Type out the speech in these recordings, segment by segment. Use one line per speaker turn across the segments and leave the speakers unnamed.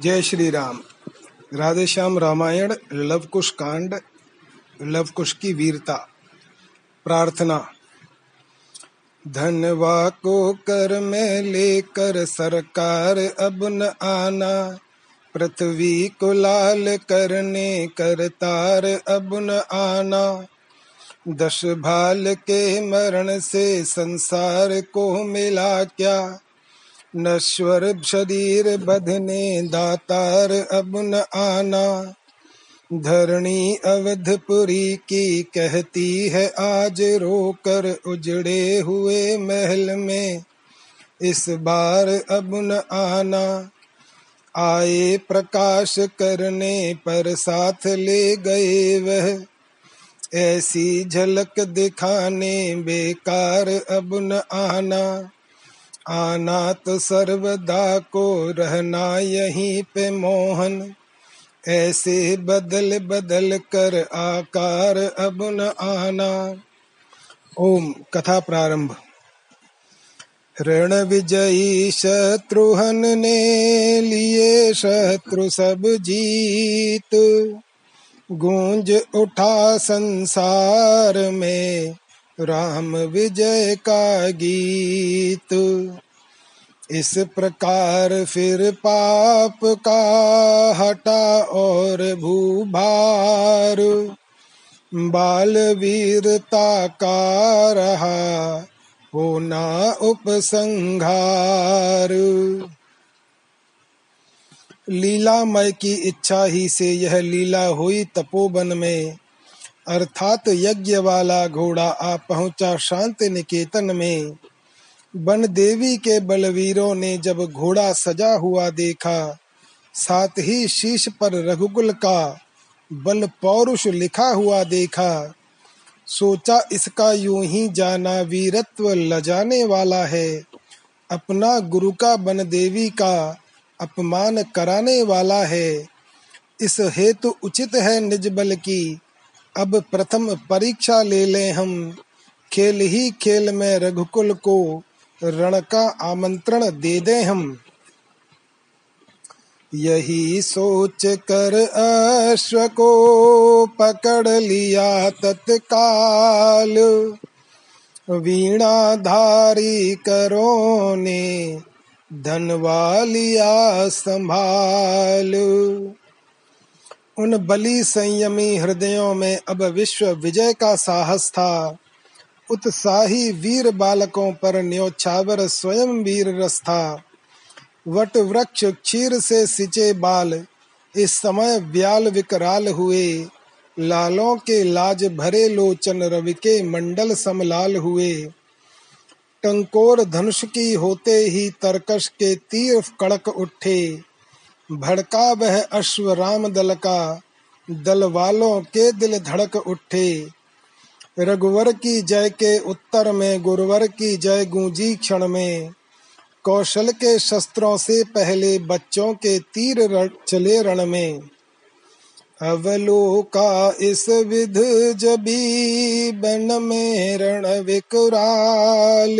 जय श्री राम। राधे श्याम रामायण लव कुश कांड लव कुश की वीरता, प्रार्थना। धनवा को कर में लेकर सरकार अब न आना, पृथ्वी को लाल करने करतार अब न आना। दश भाल के मरण से संसार को मिला क्या? नश्वर शरीर बधने दातार अब न आना। धरणी अवधपुरी की कहती है, आज रोकर उजड़े हुए महल में। इस बार अब न आना। आए प्रकाश करने पर साथ ले गए वह। ऐसी झलक दिखाने बेकार अब न आना। आना तो सर्वदा को रहना यहीं पे मोहन। ऐसे बदल बदल कर आकार अब न आना। ओम, कथा प्रारंभ। ऋण विजयी शत्रुहन ने लिए शत्रु सब जीत। गूंज उठा संसार में राम विजय का गीत। इस प्रकार फिर पाप का हटा और भूभार। बाल वीरता का रहा होना उपसंहार। लीलामय की इच्छा ही से यह लीला हुई तपोवन में। अर्थात यज्ञ वाला घोड़ा आ पहुँचा शांति निकेतन में। बन देवी के बलवीरों ने जब घोड़ा सजा हुआ देखा, साथ ही शीश पर रघुकुल का बल पौरुष लिखा हुआ देखा, सोचा इसका यूँ ही जाना वीरत्व लजाने वाला है। अपना गुरु का बन देवी का अपमान कराने वाला है। इस हेतु उचित है निज बल की अब प्रथम परीक्षा ले लें हम। खेल ही खेल में रघुकुल को रण का आमंत्रण दे दें हम। यही सोच कर अश्व को पकड़ लिया तत्काल। वीणा धारी करो ने धनवा लिया संभाल। उन बलि संयमी हृदयों में अब विश्व विजय का साहस था। उत्साही वीर बालकों पर न्योछावर स्वयं वीर रस था। वट वृक्ष क्षीर से सिंचे बाल, इस समय व्याल विकराल हुए। लालों के लाज भरे लोचन रवि के मंडल समलाल हुए। टंकोर धनुष की होते ही तरकश के तीर कड़क उठे। भड़का वह अश्व राम दल का दल वालों के दिल धड़क उठे। रघुवर की जय के उत्तर में, गुरुवर की जय गूंजी क्षण में। कौशल के शस्त्रों से पहले बच्चों के तीर चले रण में। अवलो का इस विध जबी बन में रण विकराल।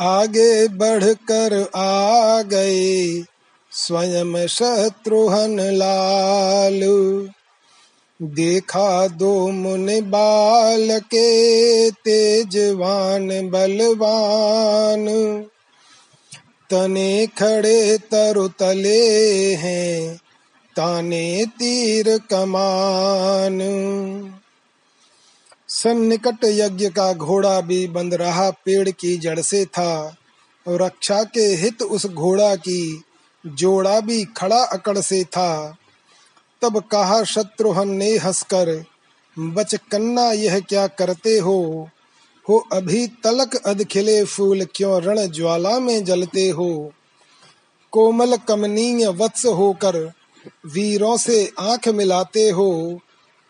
आगे बढ़कर आ गए स्वयं शत्रुहन लाल। देखा दो मुन बाल के तेजवान बलवान। तने खड़े तरु तले हैं, ताने तीर कमान। सन्निकट यज्ञ का घोड़ा भी बंद रहा पेड़ की जड़ से था। और रक्षा के हित उस घोड़ा की जोड़ा भी खड़ा अकड़ से था। तब कहा शत्रुहन ने हंसकर, बच कन्ना, यह क्या करते हो? हो अभी तलक अध खिले फूल क्यों रण ज्वाला में जलते हो? कोमल कमनीय वत्स होकर वीरों से आँख मिलाते हो?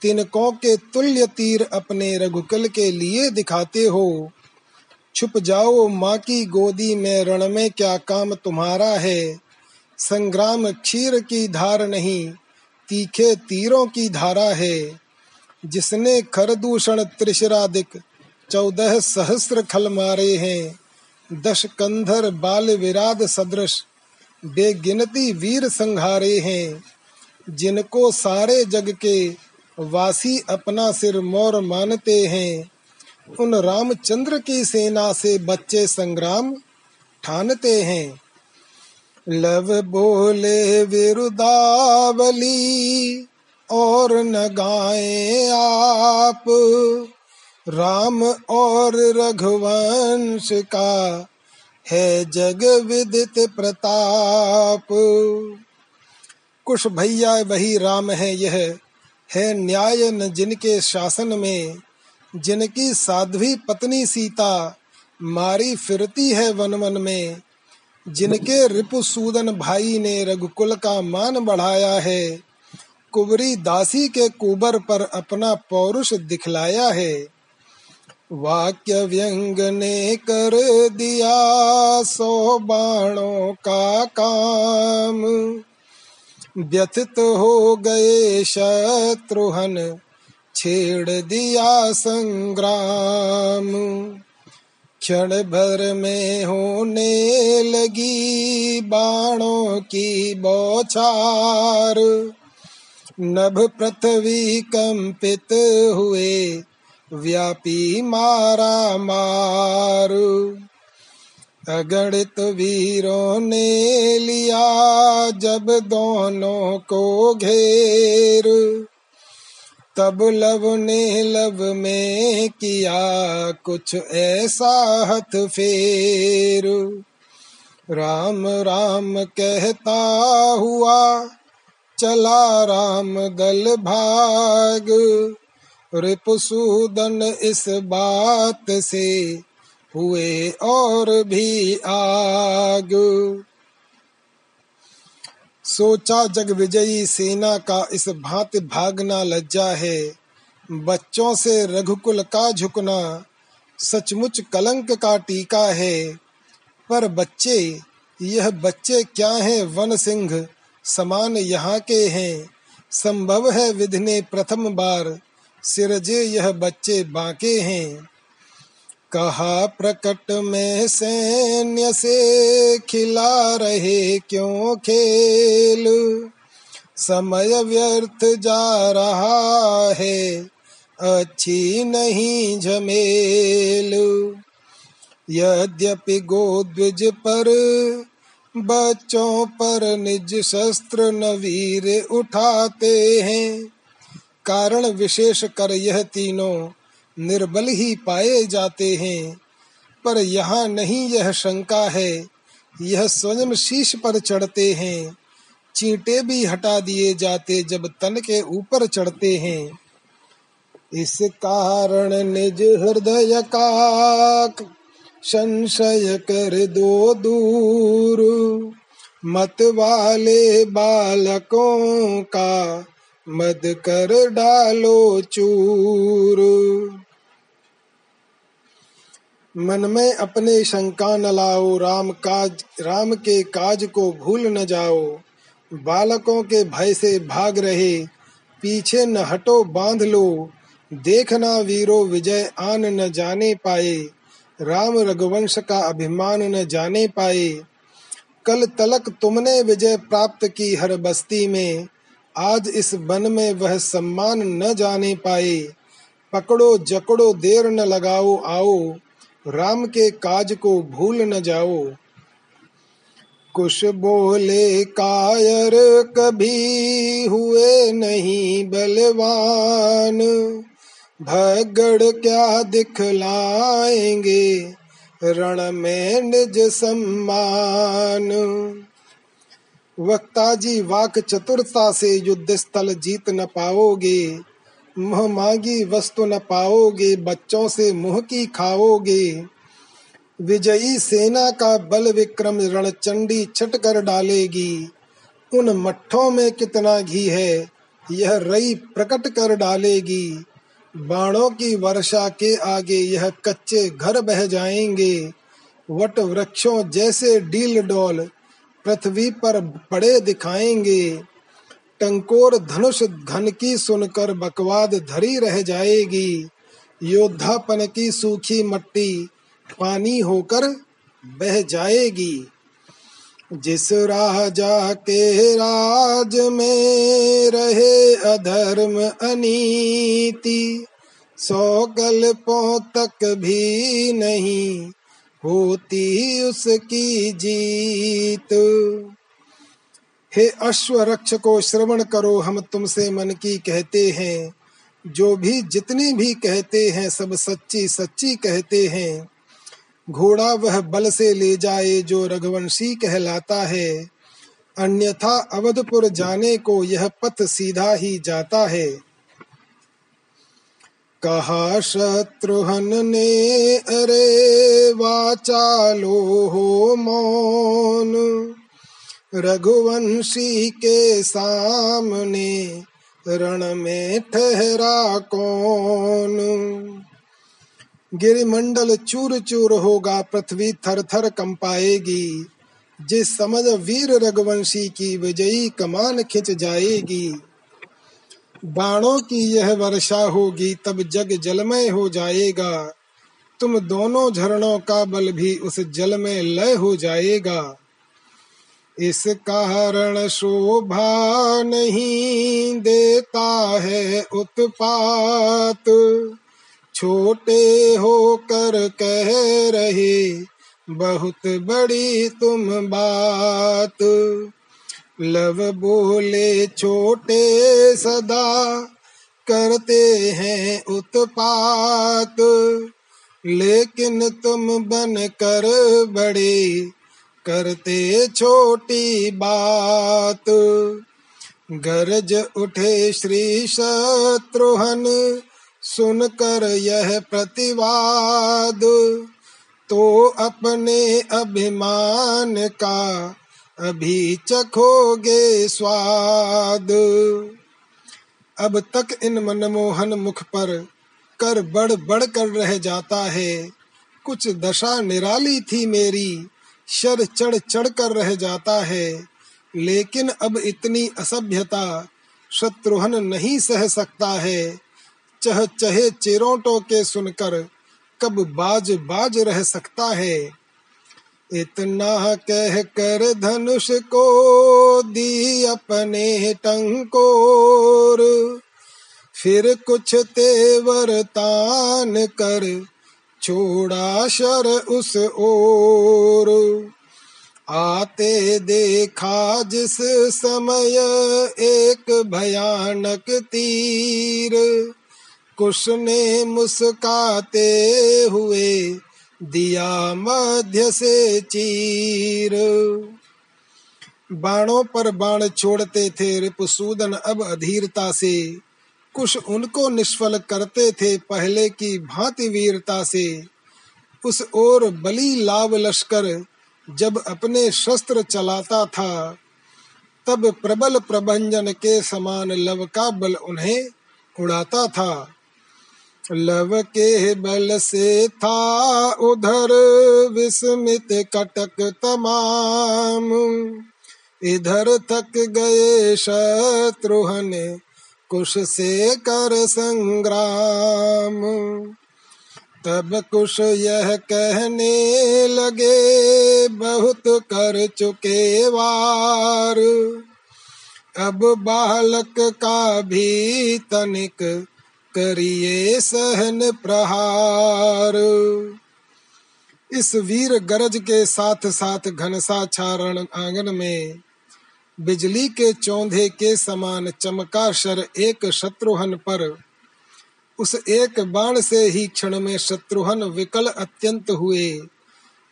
तिनकों के तुल्य तीर अपने रघुकुल के लिए दिखाते हो। छुप जाओ माँ की गोदी में, रण में क्या काम तुम्हारा है? संग्राम क्षीर की धार नहीं, तीखे तीरों की धारा है। जिसने खरदूषण त्रिशराधिक चौदह सहस्र खल मारे हैं। दश कंधर बाल विराद सदृश, बेगिनती वीर संघारे हैं। जिनको सारे जग के वासी अपना सिर मोर मानते हैं। उन रामचंद्र की सेना से बच्चे संग्राम ठानते हैं। लव बोले, विरुदावली, और न गाए आप। राम और रघुवंश का है जग विदित प्रताप। कुश भैया, वही राम है यह। है न्याय न जिनके शासन में, जिनकी साध्वी पत्नी सीता मारी फिरती है वन वन में, जिनके रिपुसूदन भाई ने रघुकुल का मान बढ़ाया है कुबरी दासी के कुबर पर अपना पौरुष दिखलाया है। वाक्य व्यंग ने कर दिया सो बाणों का काम। व्यथित हो गए शत्रुहन छेड़ दिया संग्राम। क्षण भर में होने लगी बाणों की बौछार। नभ पृथ्वी कंपित हुए, व्यापी मारा मार। अगणित वीरों ने लिया जब दोनों को घेर। तब लव ने लव में किया कुछ ऐसा हथ फेर। राम राम कहता हुआ, चला राम दल भाग। रिपुसूदन इस बात से हुए और भी आग। सोचा जग विजयी सेना का इस भांति भागना लज्जा है। बच्चों से रघुकुल का झुकना सचमुच कलंक का टीका है। पर बच्चे, यह बच्चे क्या हैं वन सिंह? समान यहाँ के हैं। संभव है विधि ने प्रथम बार सिरजे यह बच्चे बाके हैं। कहा, प्रकट में सैन्य से खिला रहे क्यों खेल? समय व्यर्थ जा रहा है, अच्छी नहीं झमेल। यद्यपि गोद्विज पर बच्चों पर निज शस्त्र नवीर उठाते हैं, कारण विशेष कर यह तीनों निर्बल ही पाए जाते हैं। पर यहाँ नहीं यह शंका है। यह स्वयं शीश पर चढ़ते हैं। चींटे भी हटा दिए जाते जब तन के ऊपर चढ़ते हैं। इस कारण निज हृदय का संशय कर दो दूर। मत वाले बालकों का मद कर डालो चूर। मन में अपने शंका न लाओ, राम काज, राम के काज को भूल न जाओ। बालकों के भय से भाग रहे, पीछे न हटो बाँध लो। देखना वीरो विजय आन न जाने पाए, राम रघुवंश का अभिमान न जाने पाए। कल तलक तुमने विजय प्राप्त की हर बस्ती में, आज इस वन में वह सम्मान न जाने पाए। पकड़ो जकड़ो देर न लगाओ, आओ। राम के काज को भूल न जाओ। कुछ बोले कायर कभी हुए नहीं बलवान। भगड़ क्या दिखलाएँगे रण में निज सम्मान। वक्ता जी, वाक चतुरता से युद्ध स्थल जीत न पाओगे। मुह मांगी, वस्तु न पाओगे, बच्चों से मुह की खाओगे। विजयी सेना का बल विक्रम रणचंडी छट कर डालेगी। उन मठों में कितना घी है, यह रई प्रकट कर डालेगी। बाणों की वर्षा के आगे यह कच्चे घर बह जाएँगे। वट वृक्षों जैसे डील डोल पृथ्वी पर पड़े दिखाएँगे। टंकोर धनुष घन की सुनकर बकवाद धरी रह जाएगी। योद्धापन की सूखी मट्टी पानी होकर बह जाएगी। जिस राजा के राज में रहे अधर्म अनीति, सौ कल्पों तक भी नहीं होती उसकी जीत। हे अश्व रक्ष को श्रवण करो, हम तुमसे मन की कहते हैं। जो भी जितनी भी कहते हैं, सब सच्ची सच्ची कहते हैं। घोड़ा वह बल से ले जाए जो रघुवंशी कहलाता है। अन्यथा अवधपुर जाने को यह पथ सीधा ही जाता है। कहा शत्रुहन ने, अरे वाचालो हो मौन। रघुवंशी के सामने रण में ठहरा कौन? गिरिमंडल चूर चूर होगा, पृथ्वी थर थर कंपाएगी। जिस समझ वीर रघुवंशी की विजयी कमान खिंच जाएगी। बाणों की यह वर्षा होगी, तब जग जलमय हो जाएगा। तुम दोनों झरणों का बल भी उस जल में लय हो जाएगा। इस कारण शोभा नहीं देता है उत्पात। छोटे होकर कह रहे, बहुत बड़ी तुम बात। लव बोले, छोटे सदा करते हैं उत्पात। लेकिन तुम बन कर बड़े करते छोटी बात। गरज उठे श्री शत्रुहन सुनकर यह प्रतिवाद। तो अपने अभिमान का अभी चखोगे स्वाद। अब तक इन मनमोहन मुख पर कर बढ़ बढ़ कर रह जाता है। कुछ दशा निराली थी मेरी शर चढ़ चढ़ कर रह जाता है। लेकिन अब इतनी असभ्यता शत्रुहन नहीं सह सकता है। चह चहे चिरोटो के सुनकर कब बाज बाज रह सकता है। इतना कह कर धनुष को दी अपने टंकोर। फिर कुछ तेवर तान कर छोड़ा शर उस ओर। आते देखा जिस समय एक भयानक तीर। कुश ने मुस्काते हुए दिया मध्य से चीर। बाणों पर बाण छोड़ते थे रिपुसूदन अब अधीरता से। कुछ उनको निष्फल करते थे पहले की भांति वीरता से। उस ओर बली लाभ लश्कर जब अपने शस्त्र चलाता था, तब प्रबल प्रभंजन के समान लव का बल उन्हें उड़ाता था। लव के बल से था उधर विस्मित कटक तमाम। इधर तक गए शत्रुहन कुश से कर संग्राम। तब कुश यह कहने लगे, बहुत कर चुके वार। अब बालक का भी तनिक करिए सहन प्रहार। इस वीर गरज के साथ साथ घनसा चारण आँगन में बिजली के चौंधे के समान चमका शर एक शत्रुहन पर। उस एक बाण से ही क्षण में शत्रुहन विकल अत्यंत हुए।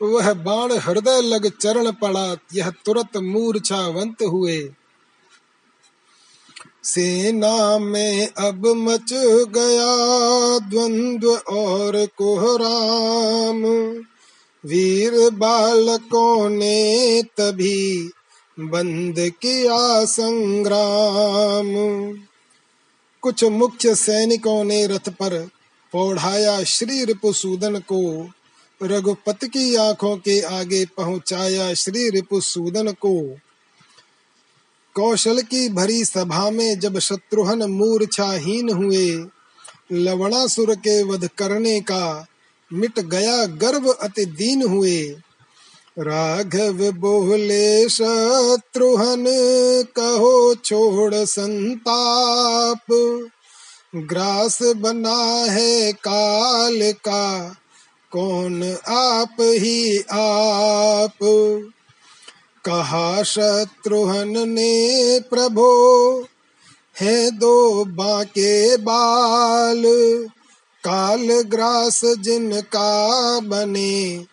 वह बाण हृदय लग चरण पड़ा, यह तुरंत मूर्छावंत हुए। सेना में अब मच गया द्वंद्व और कोहराम। वीर बालकों ने तभी बंद किया संग्राम। कुछ मुख्य सैनिकों ने रथ पर पौढ़ाया श्री रिपुसूदन को। रघुपति की आँखों के आगे पहुँचाया श्री रिपुसूदन को। कौशल की भरी सभा में जब शत्रुहन मूर्छाहीन हुए, लवणासुर के वध करने का मिट गया गर्व अति दीन हुए। राघव बोले शत्रुहन कहो छोड़ संताप। ग्रास बना है काल का, कौन आप ही आप? कहा शत्रुहन ने, प्रभो, है दो बाके बाल। काल ग्रास जिनका बने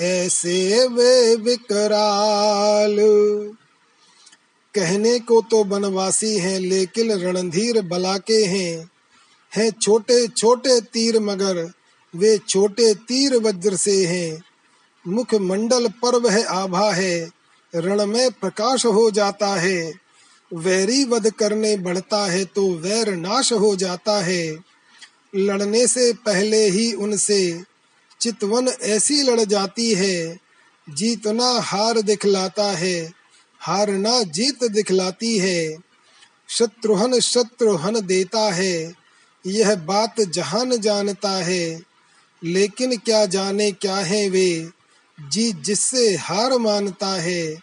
ऐसे वे विकराल। कहने को तो बनवासी हैं, लेकिन रणधीर बलाके हैं। हैं छोटे छोटे तीर, मगर वे छोटे तीर वज्र से हैं। मुख मंडल पर वह आभा है, रण में प्रकाश हो जाता है। वैरी वध करने बढ़ता है तो वैर नाश हो जाता है। लड़ने से पहले ही उनसे चितवन ऐसी लड़ जाती है जीतना हार दिखलाता है हारना जीत दिखलाती है। शत्रुहन शत्रुहन देता है, यह बात जहान जानता है, लेकिन क्या जाने क्या है वे, जी जिससे हार मानता है।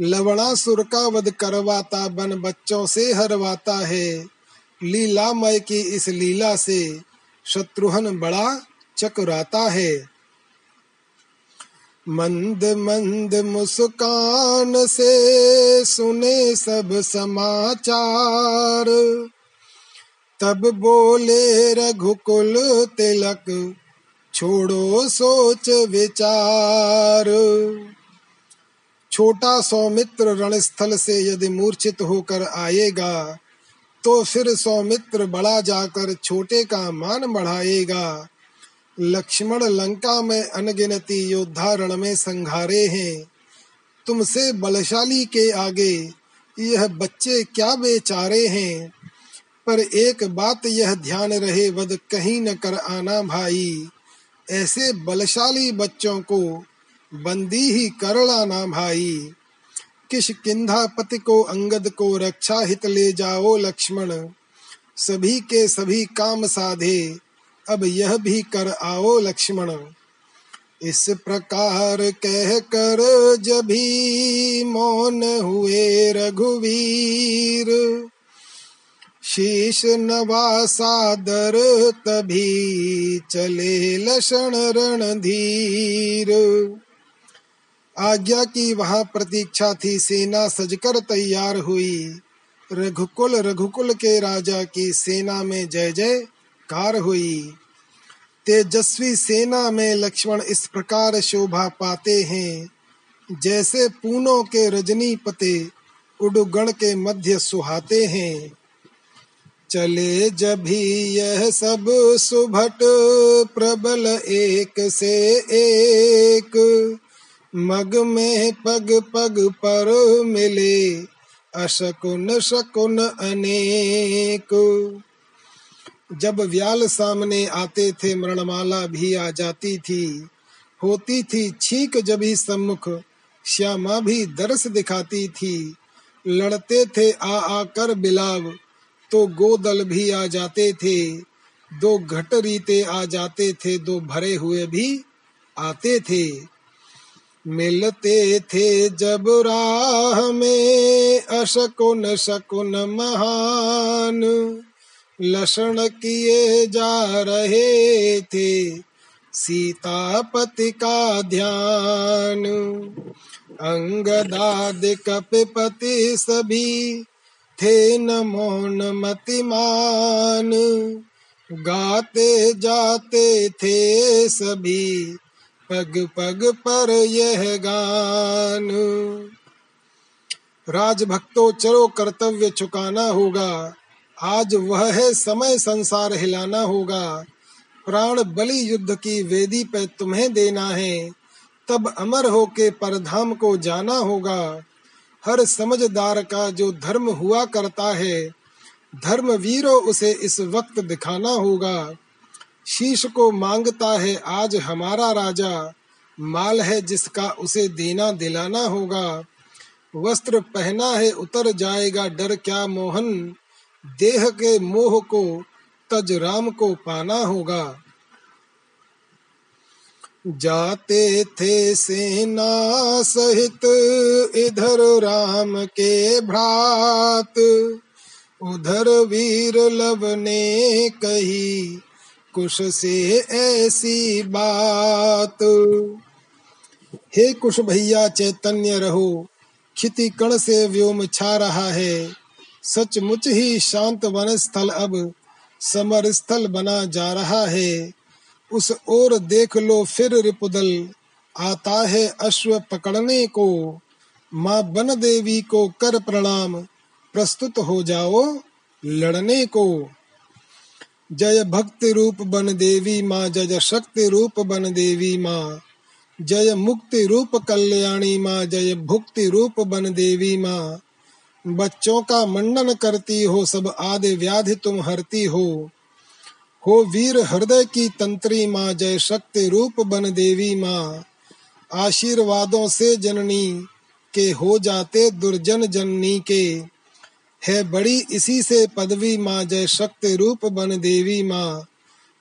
लवणासुर का वध करवाता, बन बच्चों से हरवाता है। लीलामय की इस लीला से शत्रुहन बड़ा चकुराता है। मंद मंद मुस्कान से सुने सब समाचार। तब बोले रघुकुल, तिलक छोड़ो सोच विचार। छोटा सौमित्र रणस्थल से यदि मूर्छित होकर आएगा तो फिर सौमित्र बड़ा जाकर छोटे का मान बढ़ाएगा। लक्ष्मण लंका में अनगिनती योद्धा रण में संघारे हैं। तुमसे बलशाली के आगे यह बच्चे क्या बेचारे हैं? पर एक बात यह ध्यान रहे, वध कहीं न कर आना भाई। ऐसे बलशाली बच्चों को बंदी ही कर लाना भाई। किस किंधापति को अंगद को रक्षा हित ले जाओ लक्ष्मण? सभी के सभी काम साधे अब यह भी कर आओ लक्ष्मण। इस प्रकार कह कर जभी मौन हुए रघुवीर। शीश नवासादर तभी चले लक्षण रणधीर। आज्ञा की वहाँ प्रतीक्षा थी, सेना सजकर तैयार हुई। रघुकुल रघुकुल के राजा की सेना में जय जय। कार हुई। तेजस्वी सेना में लक्ष्मण इस प्रकार शोभा पाते हैं। जैसे पूनों के रजनी पते उडुगण के मध्य सुहाते हैं। चले जब भी यह सब सुभट, प्रबल एक से एक। मग में पग पग पर मिले अशकुन शकुन अनेक। जब व्याल सामने आते थे, मरणमाला भी आ जाती थी। होती थी छीक जब ही सम्मुख, श्यामा भी दरस दिखाती थी। लड़ते थे आ आकर बिलाव तो गोदल भी आ जाते थे। दो घट रीते आ जाते थे, दो भरे हुए भी आते थे। मिलते थे जब राह में अशकुन शकुन महान। लक्षण किए जा रहे थे, सीतापति का ध्यान। अंगदाद कपिपति सभी थे न मौन। मतिमान गाते जाते थे सभी, पग पग पर यह गान। राजभक्तों चलो कर्तव्य चुकाना होगा। आज वह है समय संसार हिलाना होगा। प्राण बलि युद्ध की वेदी पे तुम्हें देना है। तब अमर हो के परधाम को जाना होगा। हर समझदार का जो धर्म हुआ करता है धर्म वीरो उसे इस वक्त दिखाना होगा। शीश को माँगता है आज हमारा राजा, माल है जिसका उसे देना दिलाना होगा। वस्त्र पहना है उतर जाएगा डर क्या मोहन देह के मोह को तज राम को पाना होगा। जाते थे सेना सहित इधर राम के भ्रात। उधर वीर लब ने कही, कुश से ऐसी बात। हे कुश भैया चैतन्य रहो खिति कण से व्योम छा रहा है। सचमुच ही शांत वन स्थल अब समर स्थल बना जा रहा है। उस ओर देख लो फिर रिपुदल। आता है अश्व पकड़ने को। माँ बन देवी को कर प्रणाम। प्रस्तुत हो जाओ लड़ने को। जय भक्ति रूप बन देवी माँ, जय शक्ति रूप बन देवी माँ। जय मुक्ति रूप कल्याणी माँ, जय भुक्ति रूप बन देवी माँ। बच्चों का मंडन करती हो, सब आदि व्याधि तुम हरती हो। हो वीर हृदय की तंत्री माँ, जय शक्ति रूप बन देवी माँ। आशीर्वादों से जननी के हो जाते दुर्जन जननी के। है बड़ी इसी से पदवी माँ, जय शक्ति रूप बन देवी माँ।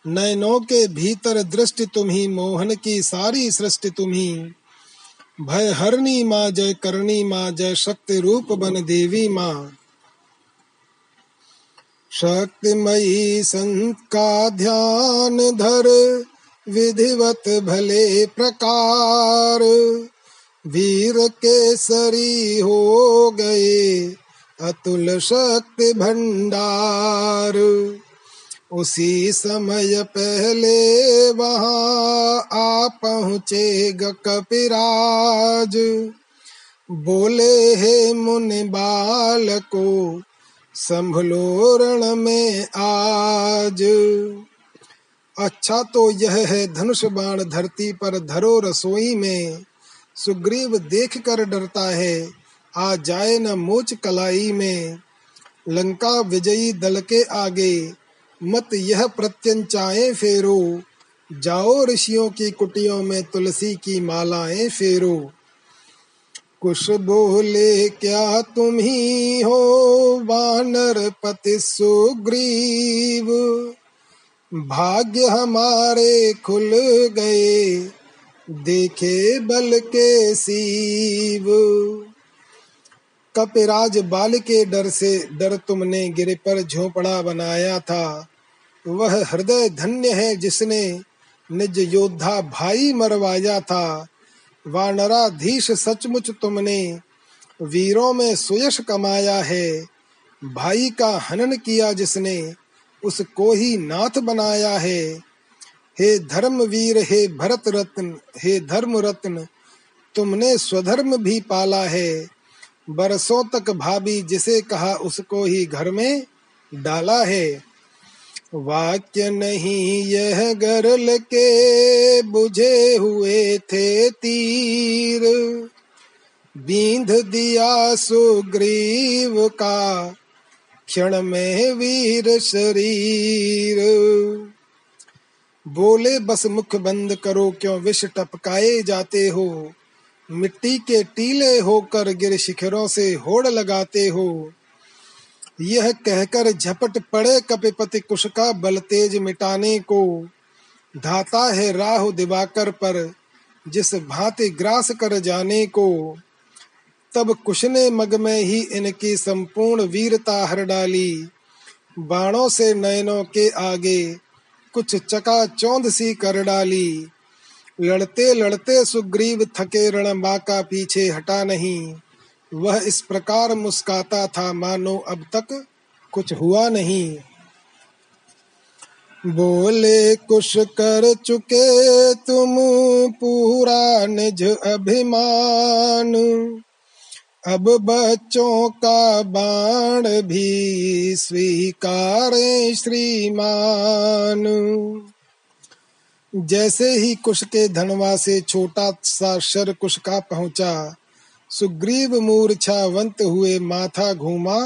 नयनों के भीतर दृष्टि तुम्ही, मोहन की सारी सृष्टि तुम्ही। भय हरणी माँ, जय करणी माँ, जय शक्ति रूप बन देवी माँ। शक्तिमयी संत का ध्यान धर, विधिवत भले प्रकार। वीर के सरी हो गए, अतुल शक्ति भंडार। उसी समय पहले वहाँ आ पहुँचे कपिराज। बोले, हे मुन बाल को संभलो रण में आज। अच्छा तो यह है धनुष बाण धरती पर धरो रसोई में। सुग्रीव देख कर डरता है, आ जाए न मोच कलाई में। लंका विजयी दल के आगे मत यह प्रत्यंचाए फेरो। जाओ ऋषियों की कुटियों में तुलसी की मालाएँ फेरो। कुछ बोले, क्या तुम ही हो वानर पति सुग्रीव? भाग्य हमारे खुल गए, देखे बल के सीव। कपिराज बाल के डर से डर तुमने गिर पर झोपड़ा बनाया था। वह हृदय धन्य है जिसने निज योद्धा भाई मरवाया था। वानराधीश सचमुच तुमने वीरों में सुयश कमाया है। भाई का हनन किया जिसने उसको ही नाथ बनाया है। हे धर्म वीर हे भरत रत्न हे धर्म रत्न तुमने स्वधर्म भी पाला है। बरसों तक भाभी जिसे कहा उसको ही घर में डाला है। वाक्य नहीं, यह गरल के बुझे हुए थे तीर। बींध दिया सुग्रीव का, क्षण में वीर शरीर। बोले, बस मुख बंद करो, क्यों विष टपकाए जाते हो? मिट्टी के टीले होकर गिर शिखरों से होड़ लगाते हो। यह कहकर झपट पड़े कपिपति कुश का बल तेज मिटाने को। धाता है राहु दिवाकर पर, जिस भांति ग्रास कर जाने को। तब कुश ने मग में ही इनकी संपूर्ण वीरता हर डाली। बाणों से नयनों के आगे कुछ चका चौंध सी कर डाली। लड़ते लड़ते सुग्रीव थके रण बाका पीछे हटा नहीं। वह इस प्रकार मुस्काता था, मानो अब तक कुछ हुआ नहीं। बोले कुछ कर चुके तुम पूरा निज अभिमान। अब बच्चों का बाण भी स्वीकारे श्रीमान। जैसे ही कुश के धनवा से छोटा सा शर कुश का पहुँचा, सुग्रीव मूर्छावंत हुए माथा घूमा,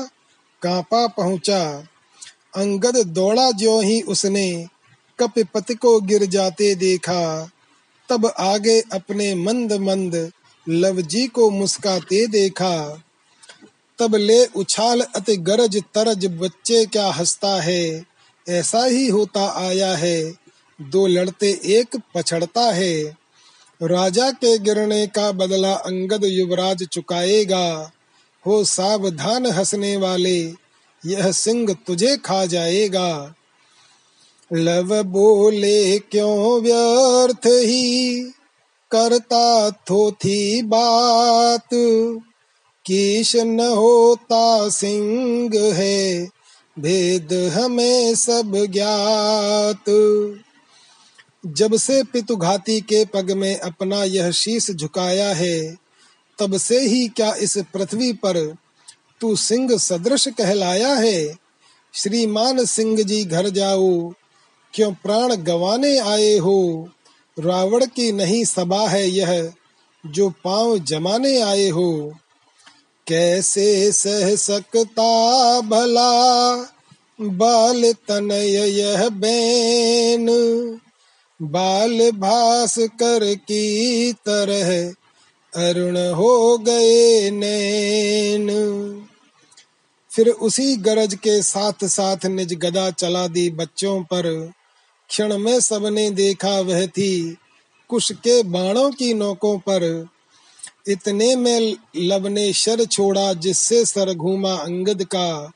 कांपा पहुँचा। अंगद दौड़ा जो ही उसने कपिपति को गिर जाते देखा। तब आगे अपने मंद मंद लवजी को मुस्काते देखा। तब ले उछाल अति गरज तरज बच्चे क्या हंसता है, ऐसा ही होता आया है। दो लड़ते एक पछड़ता है। राजा के गिरने का बदला अंगद युवराज चुकाएगा। हो सावधान हंसने वाले, यह सिंह तुझे खा जाएगा। लव बोले, क्यों व्यर्थ ही? करता थो थी बात। किश न होता सिंह है, भेद हमें सब ज्ञात। जब से पितुघाती के पग में अपना यह शीश झुकाया है, तब से ही क्या इस पृथ्वी पर तू सिंह सदृश कहलाया है? श्रीमान सिंह जी, घर जाओ, क्यों प्राण गवाने आए हो? रावण की नहीं सभा है यह, जो पाँव जमाने आए हो। कैसे सह सकता भला बाल तनय यह बैन? बाल भास कर की तरह अरुण हो गए नैन। फिर उसी गरज के साथ साथ निज गदा चला दी बच्चों पर। क्षण में सबने देखा वह थी कुश के बाणों की नोकों पर। इतने में लब ने शर छोड़ा जिससे सर घूमा अंगद का।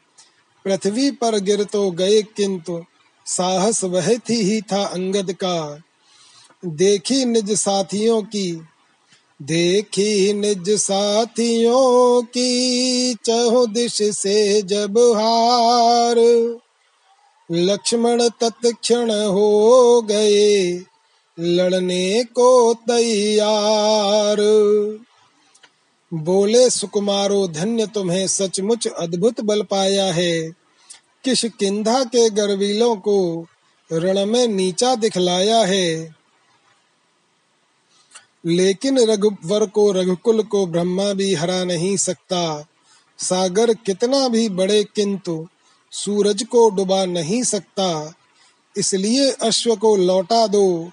पृथ्वी पर गिर तो गए किंतु साहस वह थी ही था अंगद का। देखी निज साथियों की, देखी निज साथियों की, चहो दिश से जब हार। लक्ष्मण तत्क्षण हो गए, लड़ने को तैयार। बोले, सुकुमारो, धन्य तुम्हें सचमुच अद्भुत बल पाया है। किश किंधा के गर्वीलों को रण में नीचा दिखलाया है? लेकिन रघुवर को, रघुकुल को ब्रह्मा भी हरा नहीं सकता। सागर कितना भी बड़े किंतु सूरज को डुबा नहीं सकता। इसलिए अश्व को लौटा दो।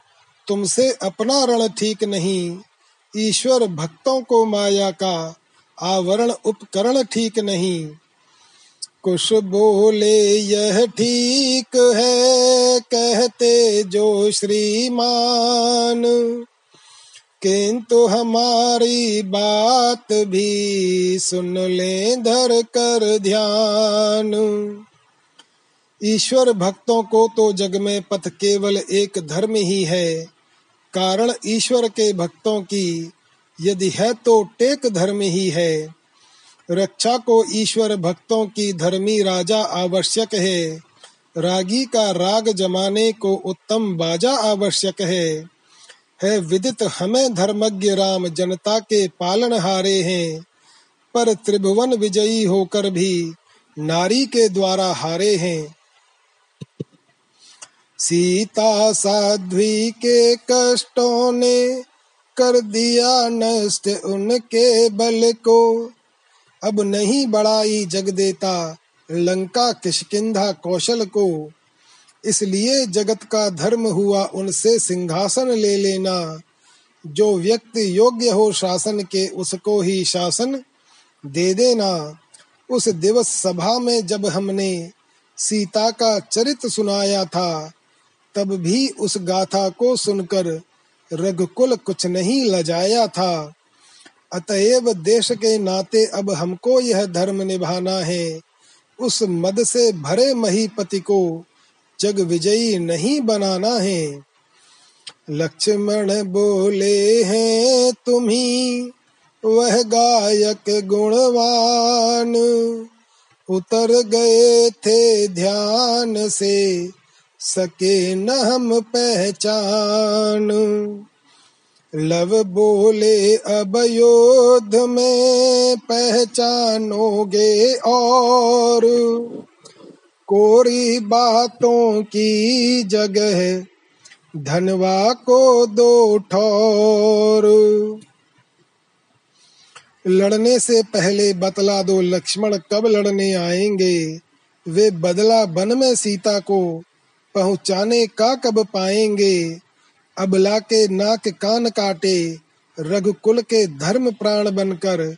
तुमसे अपना रण ठीक नहीं। ईश्वर भक्तों को माया का आवरण उपकरण ठीक नहीं। कुछ बोले, यह ठीक है, कहते जो श्रीमान। किंतु हमारी बात भी सुन ले, धर कर ध्यान। ईश्वर भक्तों को तो जग में पथ केवल एक धर्म ही है। कारण ईश्वर के भक्तों की, यदि है तो टेक धर्म ही है। रक्षा को ईश्वर भक्तों की धर्मी राजा आवश्यक है। रागी का राग जमाने को उत्तम बाजा आवश्यक है। है विदित हमें धर्मज्ञ राम जनता के पालन हारे हैं। पर त्रिभुवन विजयी होकर भी नारी के द्वारा हारे हैं। सीता साध्वी के कष्टों ने कर दिया नष्ट उनके बल को। अब नहीं बढ़ाई जग देता, लंका किशकिंधा कौशल को। इसलिए जगत का धर्म हुआ उनसे सिंहासन ले लेना। जो व्यक्ति योग्य हो शासन के, उसको ही शासन दे देना। उस दिवस सभा में जब हमने सीता का चरित्र सुनाया था, तब भी उस गाथा को सुनकर रघुकुल कुछ नहीं लजाया था। अतएव देश के नाते अब हमको यह धर्म निभाना है। उस मद से भरे महीपति को जग विजयी नहीं बनाना है। लक्ष्मण बोले हैं तुम्ही वह गायक गुणवान। उतर गए थे ध्यान से, सके न हम पहचान। लव बोले अब योद्ध में पहचानोगे और। कोरी बातों की जगह धनवा को दो ठोर। लड़ने से पहले बतला दो लक्ष्मण कब लड़ने आएँगे। वे बदला बन में सीता को पहुँचाने का कब पाएँगे? अबला के नाक कान काटे रघुकुल के धर्म प्राण बनकर,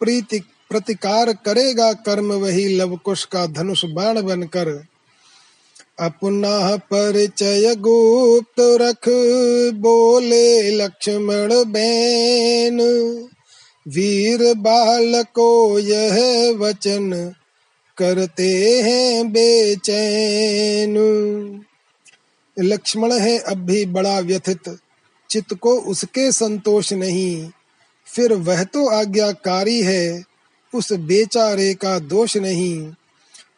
प्रीति प्रतिकार करेगा कर्म वही लवकुश का धनुष बाण बनकर। अपना परिचय गुप्त रख, बोले लक्ष्मण बैन। वीर बालको यह वचन, करते हैं बेचैन। लक्ष्मण है, अब भी बड़ा व्यथित। चित्त को उसके संतोष नहीं। फिर वह तो आज्ञाकारी है, उस बेचारे का दोष नहीं।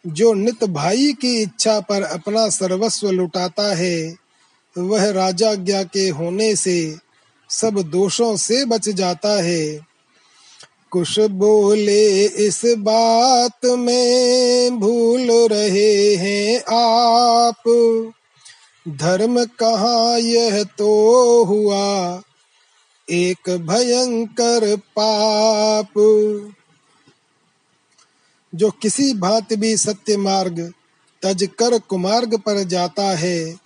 जो नित भाई की इच्छा पर अपना सर्वस्व लुटाता है, वह राजाज्ञा के होने से सब दोषों से बच जाता है। कुछ बोले इस बात में भूल रहे हैं आप। धर्म कहाँ यह तो हुआ? एक भयंकर पाप। जो किसी भांति भी सत्य मार्ग, तज कर कुमार्ग पर जाता है,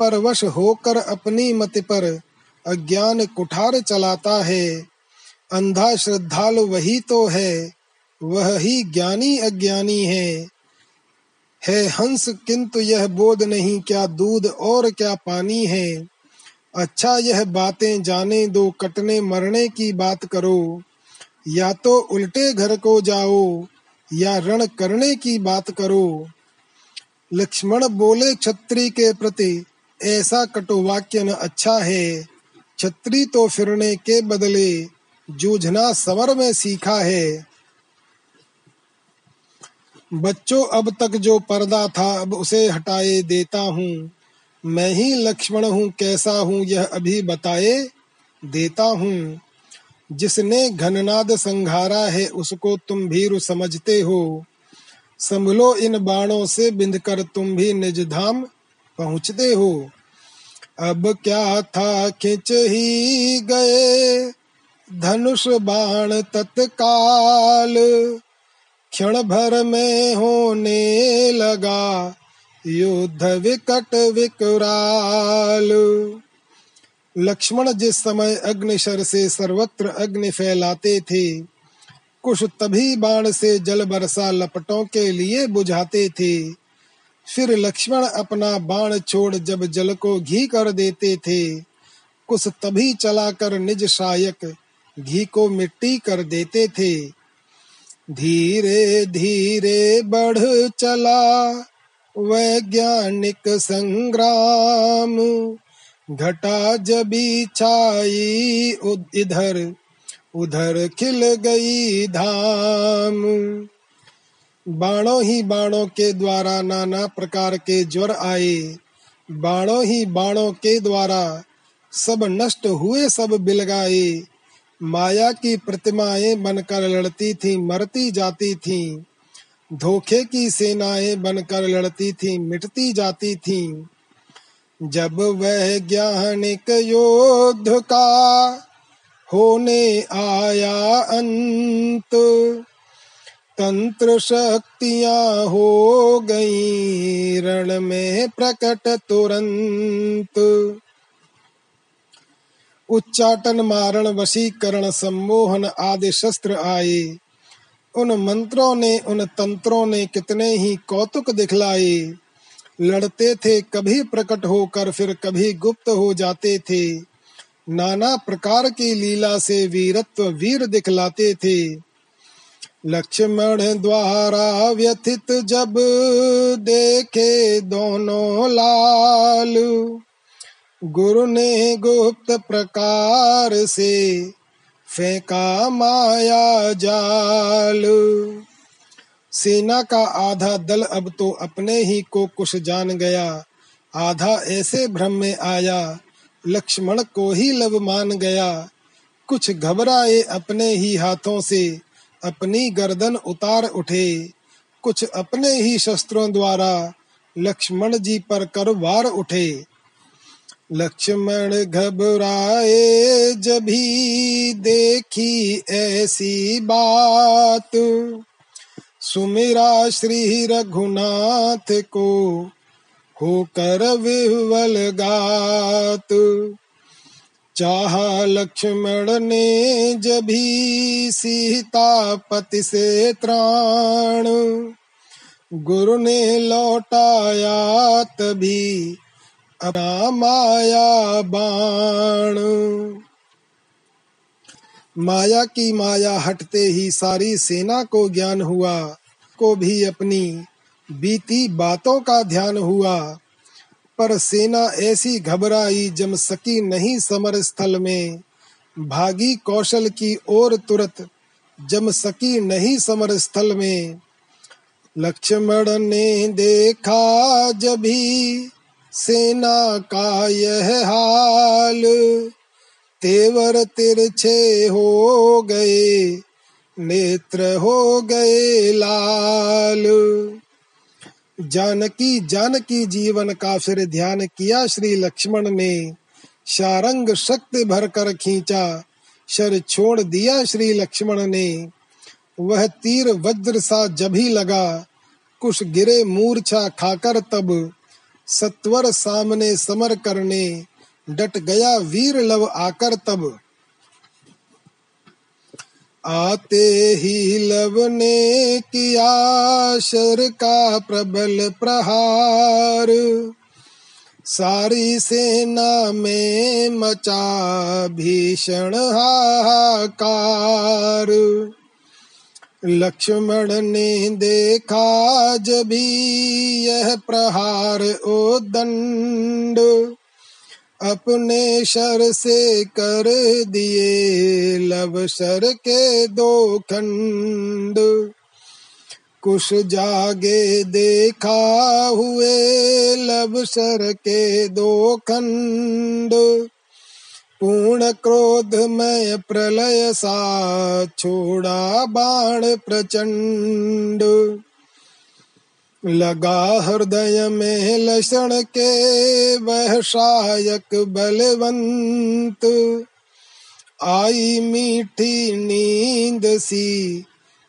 परवश होकर अपनी मत पर अज्ञान कुठार चलाता है। अंधा श्रद्धालु वही तो है, वह ही ज्ञानी अज्ञानी है। है हंस किंतु यह बोध नहीं क्या दूध और क्या पानी है? अच्छा यह बातें जाने दो, कटने मरने की बात करो। या तो उल्टे घर को जाओ, या रण करने की बात करो। लक्ष्मण बोले छत्री के प्रति, ऐसा कटुवाक्य न अच्छा है। छत्री तो फिरने के बदले, जूझना सवर में सीखा है। बच्चों, अब तक जो पर्दा था, अब उसे हटाए देता हूँ। मैं ही लक्ष्मण हूँ, कैसा हूँ, यह अभी बताए देता हूँ। जिसने घननाद संघारा है, उसको तुम भीरु समझते हो। संभलो इन बाणों से बिंद कर तुम भी निज धाम पहुँचते हो। अब क्या था, खिंच ही गए धनुष बाण तत्काल। क्षण भर में होने लगा। युद्ध विकट विकराल। लक्ष्मण जिस समय अग्निशर से सर्वत्र अग्नि फैलाते थे कुछ तभी बाण से जल बरसा लपटों के लिए बुझाते थे। फिर लक्ष्मण अपना बाण छोड़ जब जल को घी कर देते थे कुछ तभी चलाकर निज सहायक घी को मिट्टी कर देते थे। धीरे धीरे बढ़ चला वैज्ञानिक संग्राम। घटा जबी छाई इधर, उधर खिल गई धाम। बाणों ही बाणों के द्वारा नाना प्रकार के ज्वर आए। बाणों ही बाणों के द्वारा सब नष्ट हुए, सब बिलगाए। माया की प्रतिमाएँ बनकर लड़ती थी, मरती जाती थी। धोखे की सेनाएँ बनकर लड़ती थी, मिटती जाती थी। जब वैज्ञानिक योद्ध का होने आया अंत तंत्र शक्तियाँ हो गई रण में प्रकट तुरंत। उच्चाटन मारण वशीकरण सम्मोहन आदि शस्त्र आए। उन मंत्रों ने, उन तंत्रों ने कितने ही कौतुक दिखलाए। लड़ते थे कभी प्रकट होकर, फिर कभी गुप्त हो जाते थे। नाना प्रकार की लीला से वीरत्व वीर दिखलाते थे। लक्ष्मण द्वारा व्यथित जब देखे दोनों लाल। गुरु ने गुप्त प्रकार से फेंका माया जाल। सेना का आधा दल अब तो अपने ही को कुछ जान गया। आधा ऐसे भ्रम में आया, लक्ष्मण को ही लव मान गया। कुछ घबराए अपने ही हाथों से, अपनी गर्दन उतार उठे। कुछ अपने ही शस्त्रों द्वारा लक्ष्मण जी पर कर वार उठे। लक्ष्मण घबराए जभी देखी ऐसी बात। सुमिरा श्री रघुनाथ को होकर विवल गात। चाह लक्ष्मण ने जभी सीता पति से त्राण। गुरु ने लौटाया तभी अपना माया बाण। माया की माया हटते ही सारी सेना को ज्ञान हुआ, को भी अपनी बीती बातों का ध्यान हुआ। पर सेना ऐसी घबराई जम सकी नहीं समर स्थल में। भागी कौशल की ओर तुरंत जम सकी नहीं समर स्थल में। लक्ष्मण ने देखा जभी सेना का यह हाल, तेवर तिरछे हो गए, नेत्र हो गए लाल। जानकी जानकी जीवन का फिर ध्यान किया श्री लक्ष्मण ने। शारंग शक्ति भर कर खींचा, शर छोड़ दिया श्री लक्ष्मण ने। वह तीर वज्र सा जभी लगा कुछ गिरे मूर्छा खाकर तब सत्वर सामने समर करने, डट गया वीर लव आकर तब। आते ही लव ने किया शर का प्रबल प्रहार। सारी सेना में मचा भीषण हाहाकार। लक्ष्मण ने देखा जभी यह प्रहार ओ दंड अपने शर से कर दिए लव शर के दो खंड। कुश जागे देखा हुए लब शर के दो खंड। पूर्ण क्रोध में प्रलय सा छोड़ा बाण प्रचंड। लगा हृदय में लक्षण के वह सहायक बलवंत। आई मीठी नींद सी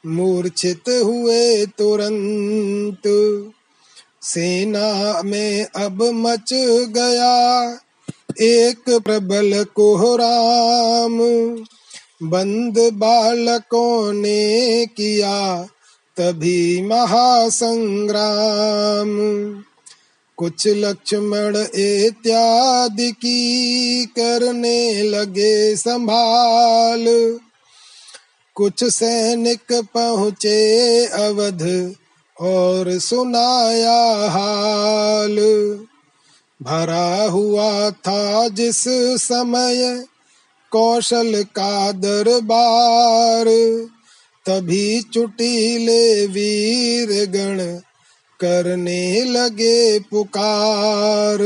मूर्छित हुए तुरंत। सेना में अब मच गया। एक प्रबल कोहराम। बंद बालकों ने किया तभी महासंग्राम। कुछ लक्ष्मण इत्यादि की करने लगे संभाल। कुछ सैनिक पहुँचे अवध और सुनाया हाल। भरा हुआ था जिस समय कौशल का दरबार। तभी चुटीले वीर गण करने लगे पुकार।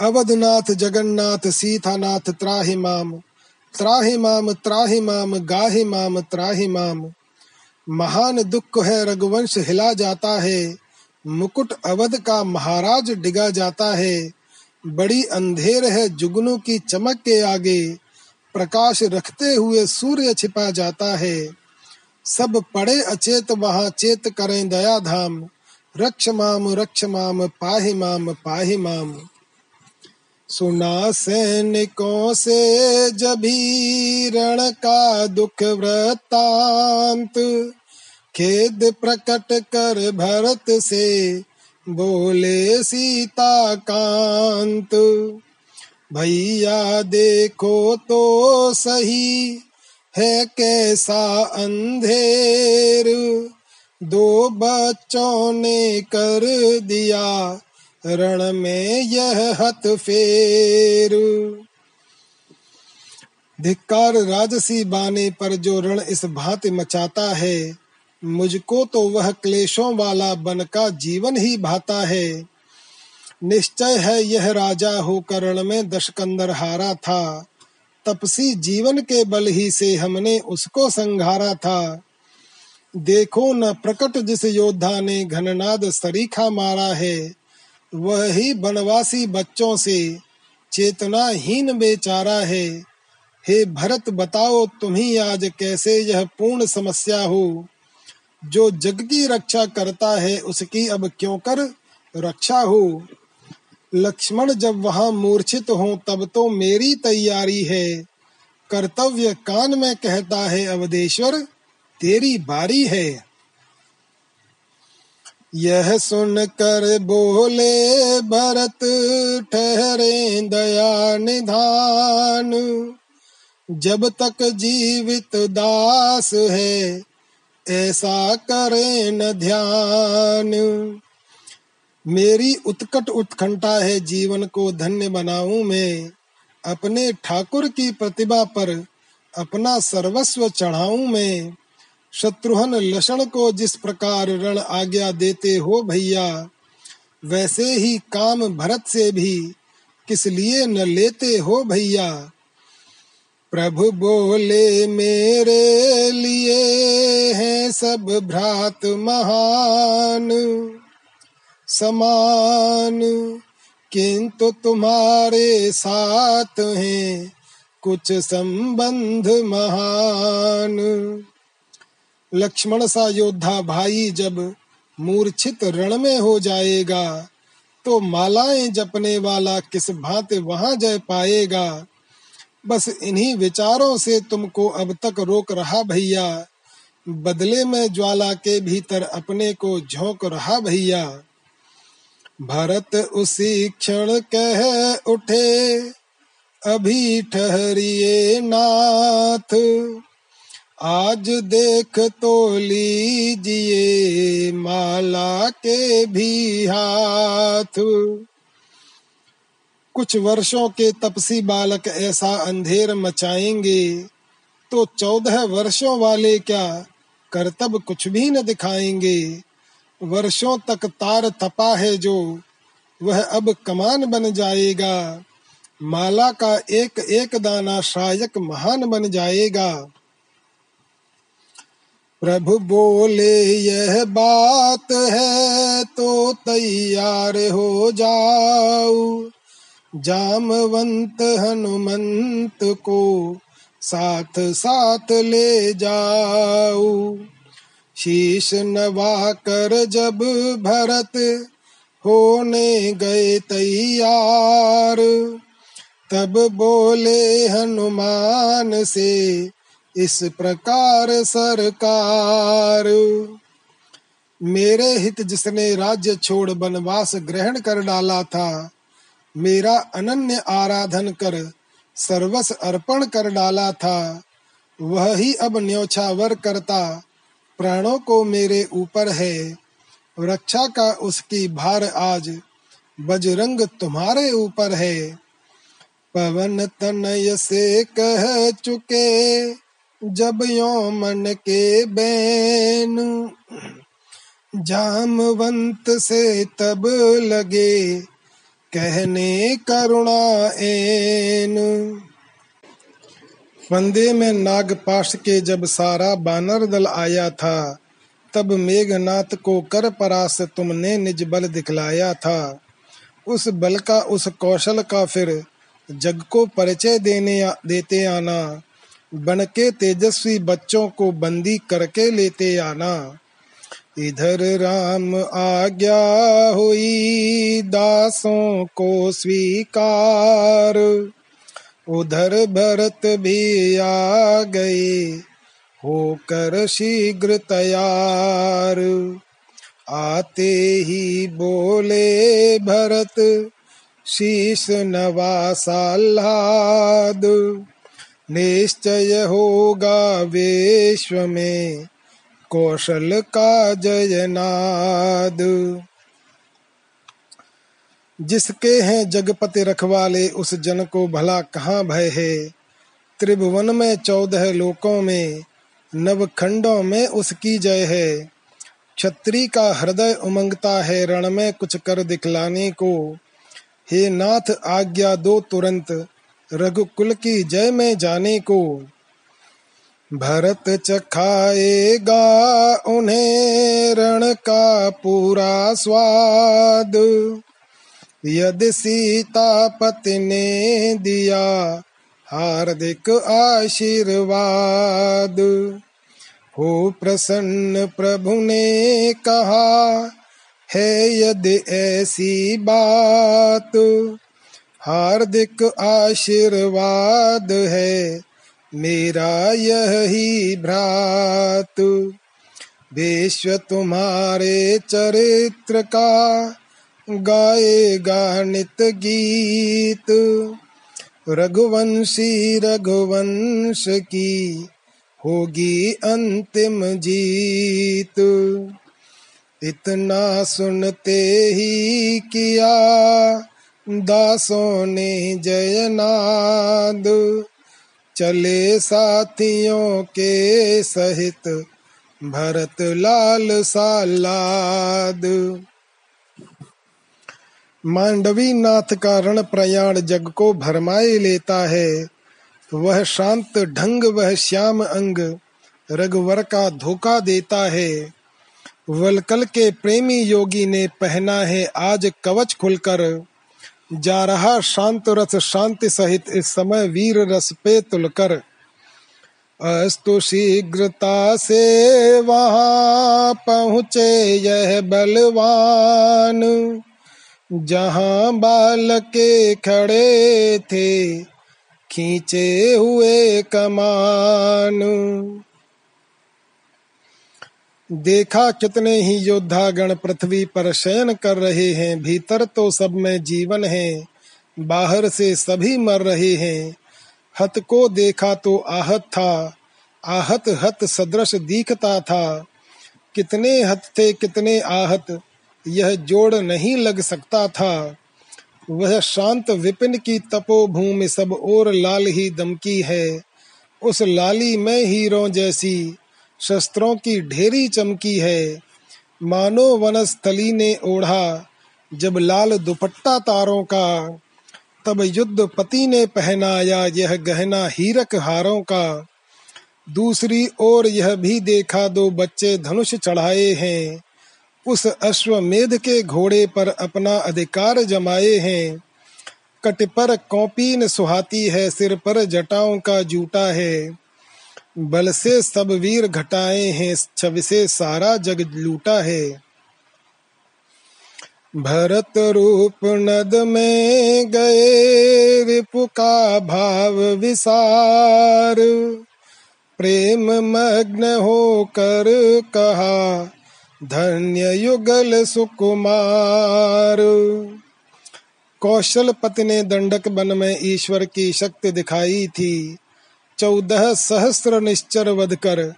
अवधनाथ, जगन्नाथ, सीतानाथ त्राहि माम त्राहि माम त्राहि माम गाहि माम त्राहि माम महान दुख है, रघुवंश हिला जाता है। मुकुट अवध का महाराज डिगा जाता है। बड़ी अंधेर है जुगनू की चमक के आगे। प्रकाश रखते हुए सूर्य छिपा जाता है। सब पड़े अचेत, वहाँ चेत करें दया धाम रक्ष माम रक्ष माम, पाहि माम पाहि माम। सुना सैनिकों से जभी रण का दुख वृतांत खेद प्रकट कर भरत से, बोले सीता कांत। भैया देखो तो सही है कैसा अंधेर। दो बच्चों ने कर दिया रण में यह हत फेर। धिक्कार राजसी बाने पर जो रण इस भांति मचाता है मुझको तो वह क्लेशों वाला बन का जीवन ही भाता है। निश्चय है यह राजा हो करण में दशकंदर हारा था। तपसी जीवन के बल ही से हमने उसको संघारा था। देखो न प्रकट जिस योद्धा ने घननाद सरीखा मारा है, वह ही बनवासी बच्चों से चेतना हीन बेचारा है। हे भरत, बताओ तुम्ही आज कैसे यह पूर्ण समस्या हो? जो जग की रक्षा करता है, उसकी अब क्यों कर रक्षा हो? लक्ष्मण जब वहाँ मूर्छित हो, तब तो मेरी तैयारी है। कर्तव्य कान में कहता है, अवधेश्वर, तेरी बारी है। यह सुन कर बोले, भरत, ठहरे दया निधान। जब तक जीवित दास है ऐसा करे न ध्यान। मेरी उत्कट उत्कंठा है जीवन को धन्य बनाऊँ मैं। अपने ठाकुर की प्रतिभा पर अपना सर्वस्व चढ़ाऊं मैं। शत्रुहन लक्षण को जिस प्रकार रण आज्ञा देते हो भैया, वैसे ही काम भरत से भी किस लिए न लेते हो भैया? प्रभु बोले, मेरे लिए है सब भ्रात महान। समान, किंतु तुम्हारे साथ हैं कुछ संबंध महान। लक्ष्मण सा योद्धा भाई, जब मूर्छित रण में हो जाएगा तो मालाएँ जपने वाला किस भांति वहाँ जय पाएगा? बस इन्हीं विचारों से तुमको अब तक रोक रहा भैया। बदले में ज्वाला के भीतर अपने को झोंक रहा भैया। भरत उसी क्षण कह उठे, अभी ठहरिए नाथ, आज देख तो लीजिए माला के भी हाथ। कुछ वर्षों के तपसी बालक ऐसा अंधेर मचाएँगे तो चौदह वर्षों वाले क्या करतब कुछ भी न दिखाएँगे? वर्षों तक तार तपा है जो, वह अब कमान बन जाएगा। माला का एक एक दाना शायक महान बन जाएगा। प्रभु बोले, यह बात है तो तैयार हो जाओ। जामवंत हनुमंत को साथ साथ ले जाओ। शीश नवा कर जब भरत होने गए तैयार, तब बोले हनुमान से, इस प्रकार सरकार। मेरे हित जिसने राज्य छोड़ वनवास ग्रहण कर डाला था मेरा अनन्य आराधन कर, सर्वस अर्पण कर डाला था। वह ही अब न्योछावर करता, प्राणों को मेरे ऊपर है। रक्षा का उसकी भार आज बजरंग तुम्हारे ऊपर है। पवन तनय से कह चुके, जब यो मन के बैन। जामवंत से तब लगे कहने करुणा एन फंदे में नागपाश के जब सारा बानर दल आया था, तब मेघनाथ को कर परास तुमने निज बल दिखलाया था। उस बल का, उस कौशल का फिर जग को परिचय देने देते आना, बन के तेजस्वी बच्चों को बंदी करके लेते आना। इधर राम आज्ञा हुई, दासों को स्वीकार। उधर भरत भी आ गए, होकर शीघ्र तैयार। आते ही बोले भरत, शीश नवासालाद निश्चय होगा विश्व में कौशल का जयनाद। जिसके हैं जगपति रखवाले, उस जन को भला कहाँ भय है? त्रिभुवन में चौदह लोकों में, नव नवखंडों में उसकी जय है। क्षत्रि का हृदय उमंगता है, रण में कुछ कर दिखलाने को। हे नाथ, आज्ञा दो तुरंत, रघुकुल की जय में जाने को। भरत चखाएगा उन्हें रण का पूरा स्वाद। यदि सीतापति ने दिया हार्दिक आशीर्वाद, हो प्रसन्न प्रभु ने कहा, है यदि ऐसी बात, हार्दिक आशीर्वाद है मेरा यही भ्रात विश्व तुम्हारे चरित्र का गाएगा नित गीत। रघुवंशी रघुवंश की होगी अंतिम जीत। इतना सुनते ही किया दासों ने जयनाद। चले साथियों के सहित, भरत लाल सालाद। मांडवी नाथ का रण प्रयाण जग को भरमाए लेता है। वह शांत ढंग, वह श्याम अंग, रघुवर का धोखा देता है। वलकल के प्रेमी योगी ने पहना है आज कवच खुलकर। जा रहा शांत रस, शांति सहित इस समय वीर रस पे तुलकर अस्तु शीघ्रता से वहाँ पहुँचे यह बलवान। जहाँ बाल के खड़े थे, खींचे हुए कमान। देखा कितने ही योद्धा गण पृथ्वी पर शयन कर रहे हैं, भीतर तो सब में जीवन है, बाहर से सभी मर रहे हैं। हत को देखा तो आहत था, आहत हत सदृश दिखता था। कितने हत थे, कितने आहत, यह जोड़ नहीं लग सकता था। वह शांत विपिन की तपोभूमि सब और लाल ही दमकी है, उस लाली में हीरो जैसी शस्त्रों की ढेरी चमकी है। मानो वनस्थली ने ओढ़ा, जब लाल दुपट्टा तारों का। तब युद्ध पति ने पहनाया यह गहना हीरक हारों का। दूसरी ओर यह भी देखा दो बच्चे धनुष चढ़ाए हैं। उस अश्वमेध के घोड़े पर अपना अधिकार जमाए हैं। कट पर कौपीन सुहाती है, सिर पर जटाओं का जूटा है। बल से सब वीर घटाए हैं छवि से सारा जग लूटा है। भरत रूप नद में गए रिपु का भाव विसार। प्रेम मग्न होकर कहा, धन्य युगल सुकुमार। कौशल पति ने दंडक बन में ईश्वर की शक्ति दिखाई थी। चौदह सहस्र निश्चर वध कर।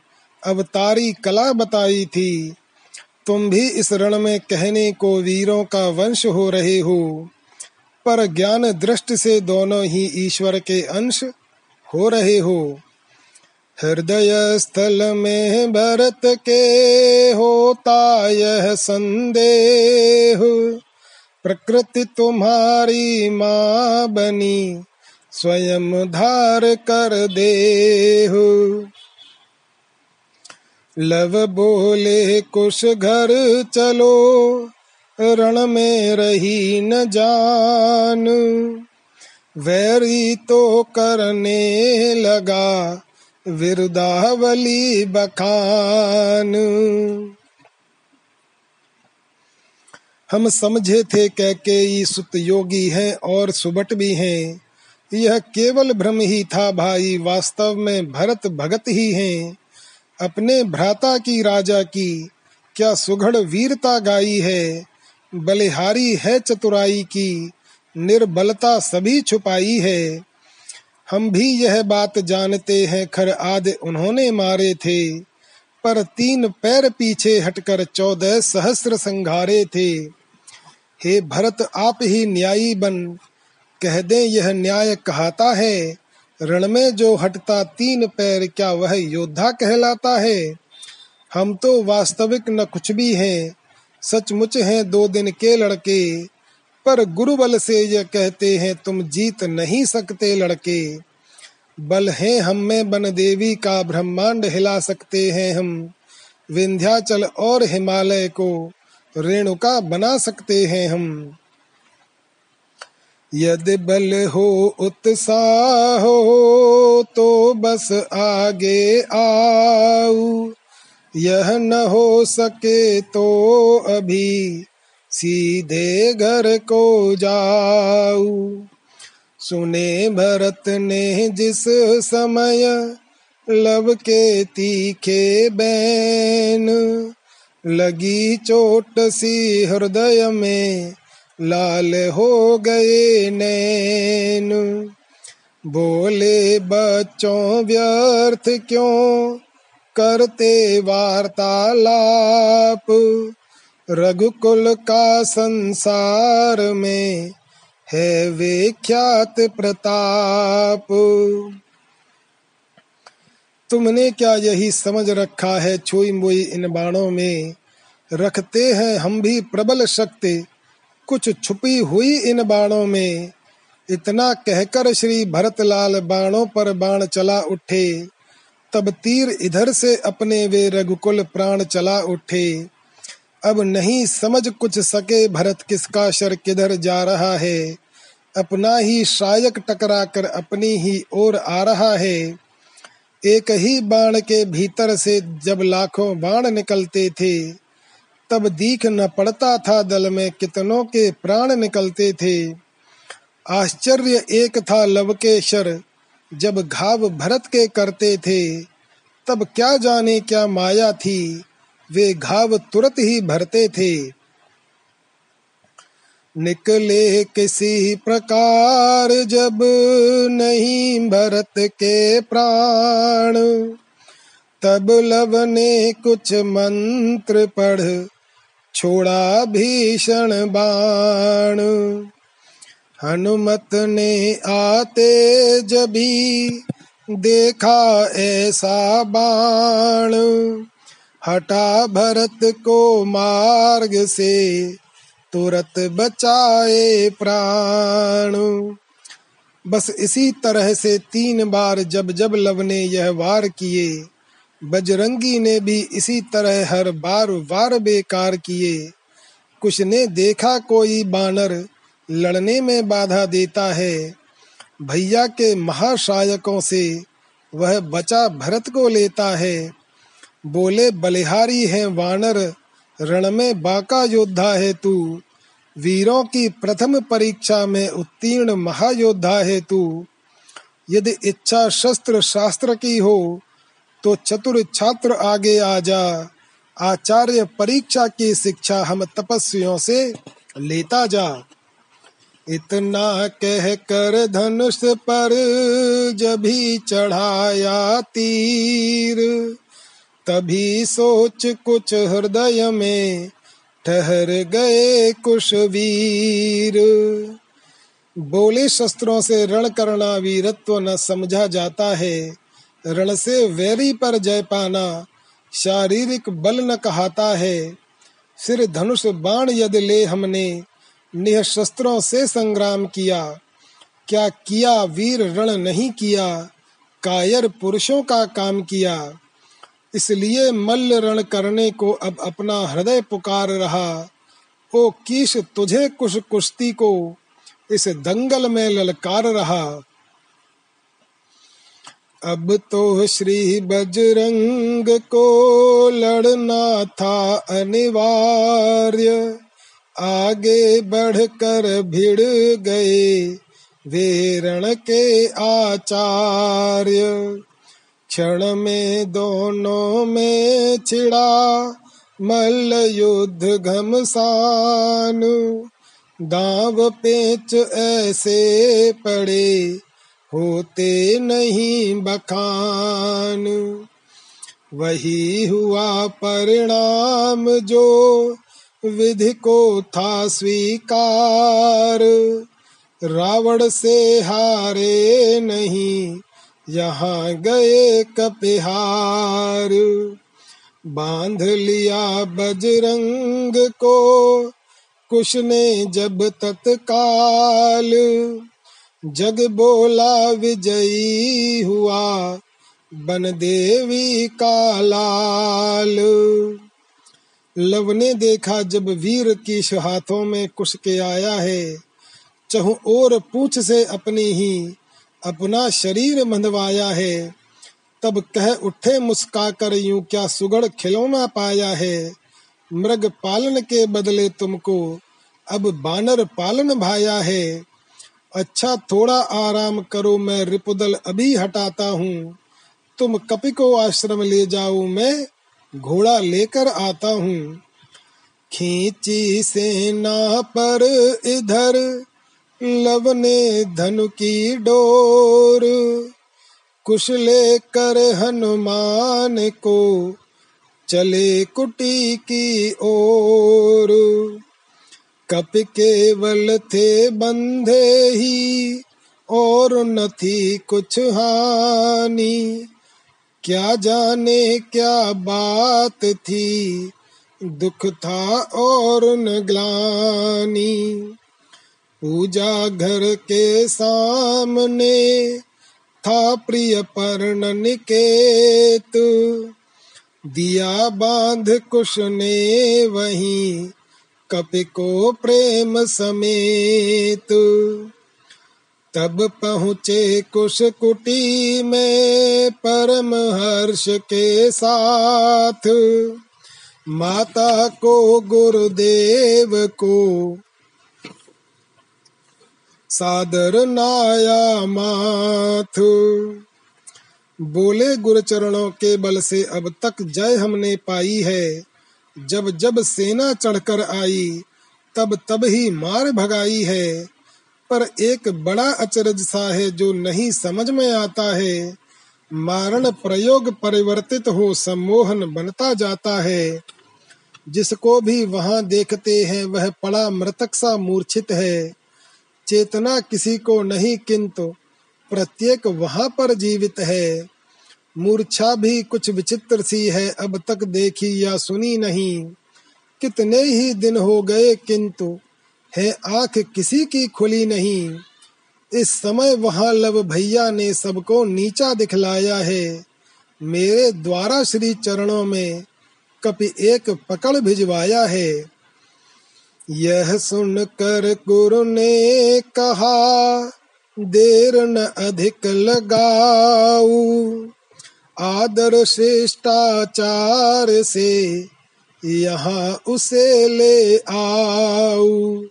अवतारी कला बताई थी। तुम भी इस रण में कहने को वीरों का वंश हो रहे हो। पर ज्ञान दृष्टि से दोनों ही ईश्वर के अंश हो रहे हो। हृदय स्थल में भरत के होता यह संदेह। प्रकृति तुम्हारी माँ बनी। स्वयं धार कर दे लव बोले कुछ घर चलो, रण में रही न जान। वैरी तो करने लगा, विरुदावली बखान। हम समझे थे कह कैके सुत योगी हैं और सुबट भी हैं। यह केवल भ्रम ही था भाई, वास्तव में भरत भगत ही हैं। अपने भ्राता की राजा की क्या सुघड़ वीरता गाई है? बलिहारी है चतुराई की, निर्बलता सभी छुपाई है। हम भी यह बात जानते हैं, खर आदि उन्होंने मारे थे। पर तीन पैर पीछे हटकर चौदह सहस्र संघारे थे। हे भरत, आप ही न्यायी बन। कह दे, यह न्याय कहता है। रण में जो हटता तीन पैर, क्या वह योद्धा कहलाता है? हम तो वास्तविक न कुछ भी हैं। सचमुच हैं दो दिन के लड़के। पर गुरु बल से यह कहते हैं, तुम जीत नहीं सकते लड़के। बल है हम में बन देवी का ब्रह्मांड, हिला सकते हैं हम। विंध्याचल और हिमालय को रेणुका बना सकते हैं हम। यदि बल हो उत्साह हो तो बस आगे आओ यह न हो सके तो अभी सीधे घर को जाऊ। सुने भरत ने जिस समय लब के तीखे बैन, लगी चोट सी हृदय में लाल हो गए नैन। बोले, बच्चों, व्यर्थ क्यों करते वार्तालाप? रघुकुल का संसार में है विख्यात प्रताप। तुमने क्या यही समझ रखा है? छुई मुई इन बाणों में रखते हैं हम भी प्रबल शक्ति। कुछ छुपी हुई इन बाणों में। इतना कहकर श्री भरतलाल बाणों पर बाण चला उठे। तब तीर इधर से अपने वे रघुकुल प्राण चला उठे। अब नहीं समझ कुछ सके भरत किसका शर किधर जा रहा है। अपना ही शायक टकरा कर अपनी ही ओर आ रहा है। एक ही बाण के भीतर से जब लाखों बाण निकलते थे तब दीख न पड़ता था दल में कितनों के प्राण निकलते थे। आश्चर्य एक था लवकेशर जब घाव भरत के करते थे। तब क्या जाने क्या माया थी, वे घाव तुरंत ही भरते थे। निकले किसी प्रकार, जब नहीं भरत के प्राण। तब लब ने कुछ मंत्र पढ़ छोड़ा भीषण बाण। हनुमत ने आते जभी देखा ऐसा बाण। हटा भरत को मार्ग से तुरत बचाए प्राण। बस इसी तरह से तीन बार जब जब लव ने यह वार किए बजरंगी ने भी इसी तरह हर बार वार बेकार किए। कुछ ने देखा कोई बानर लड़ने में बाधा देता है। भैया के महाशायकों से वह बचा भरत को लेता है। बोले, बलिहारी है वानर, रण में बाका योद्धा है तू। वीरों की प्रथम परीक्षा में उत्तीर्ण महायोद्धा है तू। यदि इच्छा शस्त्र शास्त्र की हो तो चतुर छात्र आगे आ जा। आचार्य परीक्षा की शिक्षा हम तपस्वियों से लेता जा। इतना कह कर धनुष पर जभी चढ़ाया तीर, तभी सोच कुछ हृदय में ठहर गए कुश वीर बोले शस्त्रों से रण करना वीरत्व न समझा जाता है। रण से वैरी पर जय पाना, शारीरिक बल न कहाता है। सिर धनुष बाण यदि ले हमने निशस्त्रों से संग्राम किया। क्या किया वीर रण नहीं किया, कायर पुरुषों का काम किया। इसलिए मल्ल रण करने को अब अपना हृदय पुकार रहा। ओ कीश तुझे कुछ कुश्ती को, इस दंगल में ललकार रहा। अब तो श्री बजरंग को लड़ना था अनिवार्य। आगे बढ़कर भिड़ गए वेरण के आचार्य। क्षण में दोनों में छिड़ा मल्ल युद्ध घमसान। दाव पेच ऐसे पड़े होते नहीं बखान। वही हुआ परिणाम जो विधि को था स्वीकार। रावण से हारे नहीं, यहाँ गए कपिहार। बाँध लिया बजरंग को, कुश ने जब तत्काल। जग बोला विजयी हुआ, बन देवी का लाल। लव ने देखा जब वीर की हाथों में कुश के आया है, चहु और पूछ से अपनी ही अपना शरीर मंदवाया है। तब कह उठे मुस्का कर यूँ क्या सुगढ़ खिलौना पाया है? मृग पालन के बदले तुमको अब बानर पालन भाया है। अच्छा थोड़ा आराम करो, मैं रिपुदल अभी हटाता हूँ। तुम कपि को आश्रम ले जाओ, मैं घोड़ा लेकर आता हूँ। खींची सेना पर इधर, लवने धनु की डोर। कुश लेकर हनुमान को चले कुटी की ओर। कप केवल थे बंधे ही और न थी कुछ हानि। क्या जाने क्या बात थी, दुख था और न ग्लानी। पूजा घर के सामने था प्रिय पर्ण निकेत। दिया बाँध कुश ने वहीं कपि को प्रेम समेत, तब पहुँचे कुश कुटी में परम हर्ष के साथ। माता को गुरुदेव को सादर नाया माथ। बोले गुरुचरणों के बल से अब तक जय हमने पाई है। जब जब सेना चढ़कर आई, तब तब ही मार भगाई है। पर एक बड़ा अचरज सा है जो नहीं समझ में आता है। मारण प्रयोग परिवर्तित हो सम्मोहन बनता जाता है। जिसको भी वहाँ देखते हैं, वह पड़ा मृतक सा मूर्छित है। चेतना किसी को नहीं, किंतु प्रत्येक वहाँ पर जीवित है। मूर्छा भी कुछ विचित्र सी है, अब तक देखी या सुनी नहीं। कितने ही दिन हो गए, किंतु है आँख किसी की खुली नहीं। इस समय वहाँ लव भैया ने सबको नीचा दिखलाया है। मेरे द्वारा श्री चरणों में कपि एक पकड़ भिजवाया है। यह सुनकर गुरु ने कहा, देर न अधिक लगाऊ। आदर शिष्टाचार से यहाँ उसे ले आओ।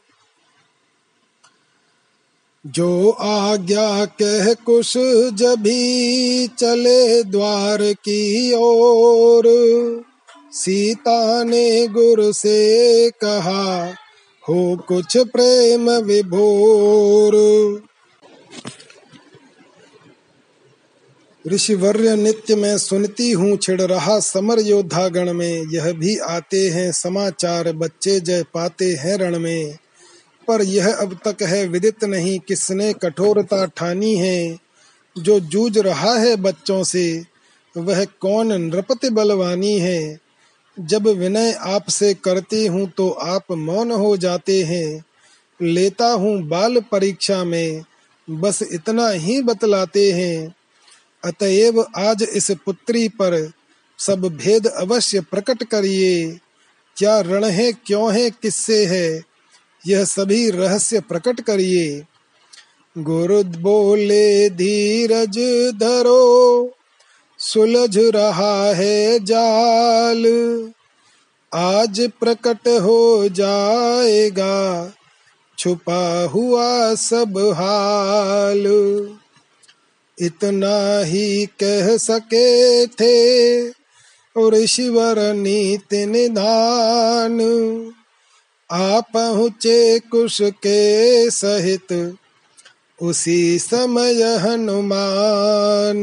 जो आज्ञा कह कुश जभी चले द्वार की ओर, सीता ने गुरु से कहा, हो कुछ प्रेम विभोर। ऋषिवर्य नित्य में सुनती हूँ छिड़ रहा समर योद्धा गण में। यह भी आते हैं समाचार, बच्चे जय पाते हैं रण में। पर यह अब तक है विदित नहीं किसने कठोरता ठानी है। जो जूझ रहा है बच्चों से, वह कौन नृपति बलवानी है। जब विनय आपसे करती हूँ तो आप मौन हो जाते हैं। लेता हूँ बाल परीक्षा में, बस इतना ही बतलाते हैं। अतएव आज इस पुत्री पर सब भेद अवश्य प्रकट करिए। क्या रण है, क्यों है, किससे है, यह सभी रहस्य प्रकट करिए। गुरु बोले, धीरज धरो, सुलझ रहा है जाल। आज प्रकट हो जाएगा, छुपा हुआ सब हाल। इतना ही कह सके थे। ईश्वर नीति निधान आ पहुँचे कुश के सहित, उसी समय हनुमान।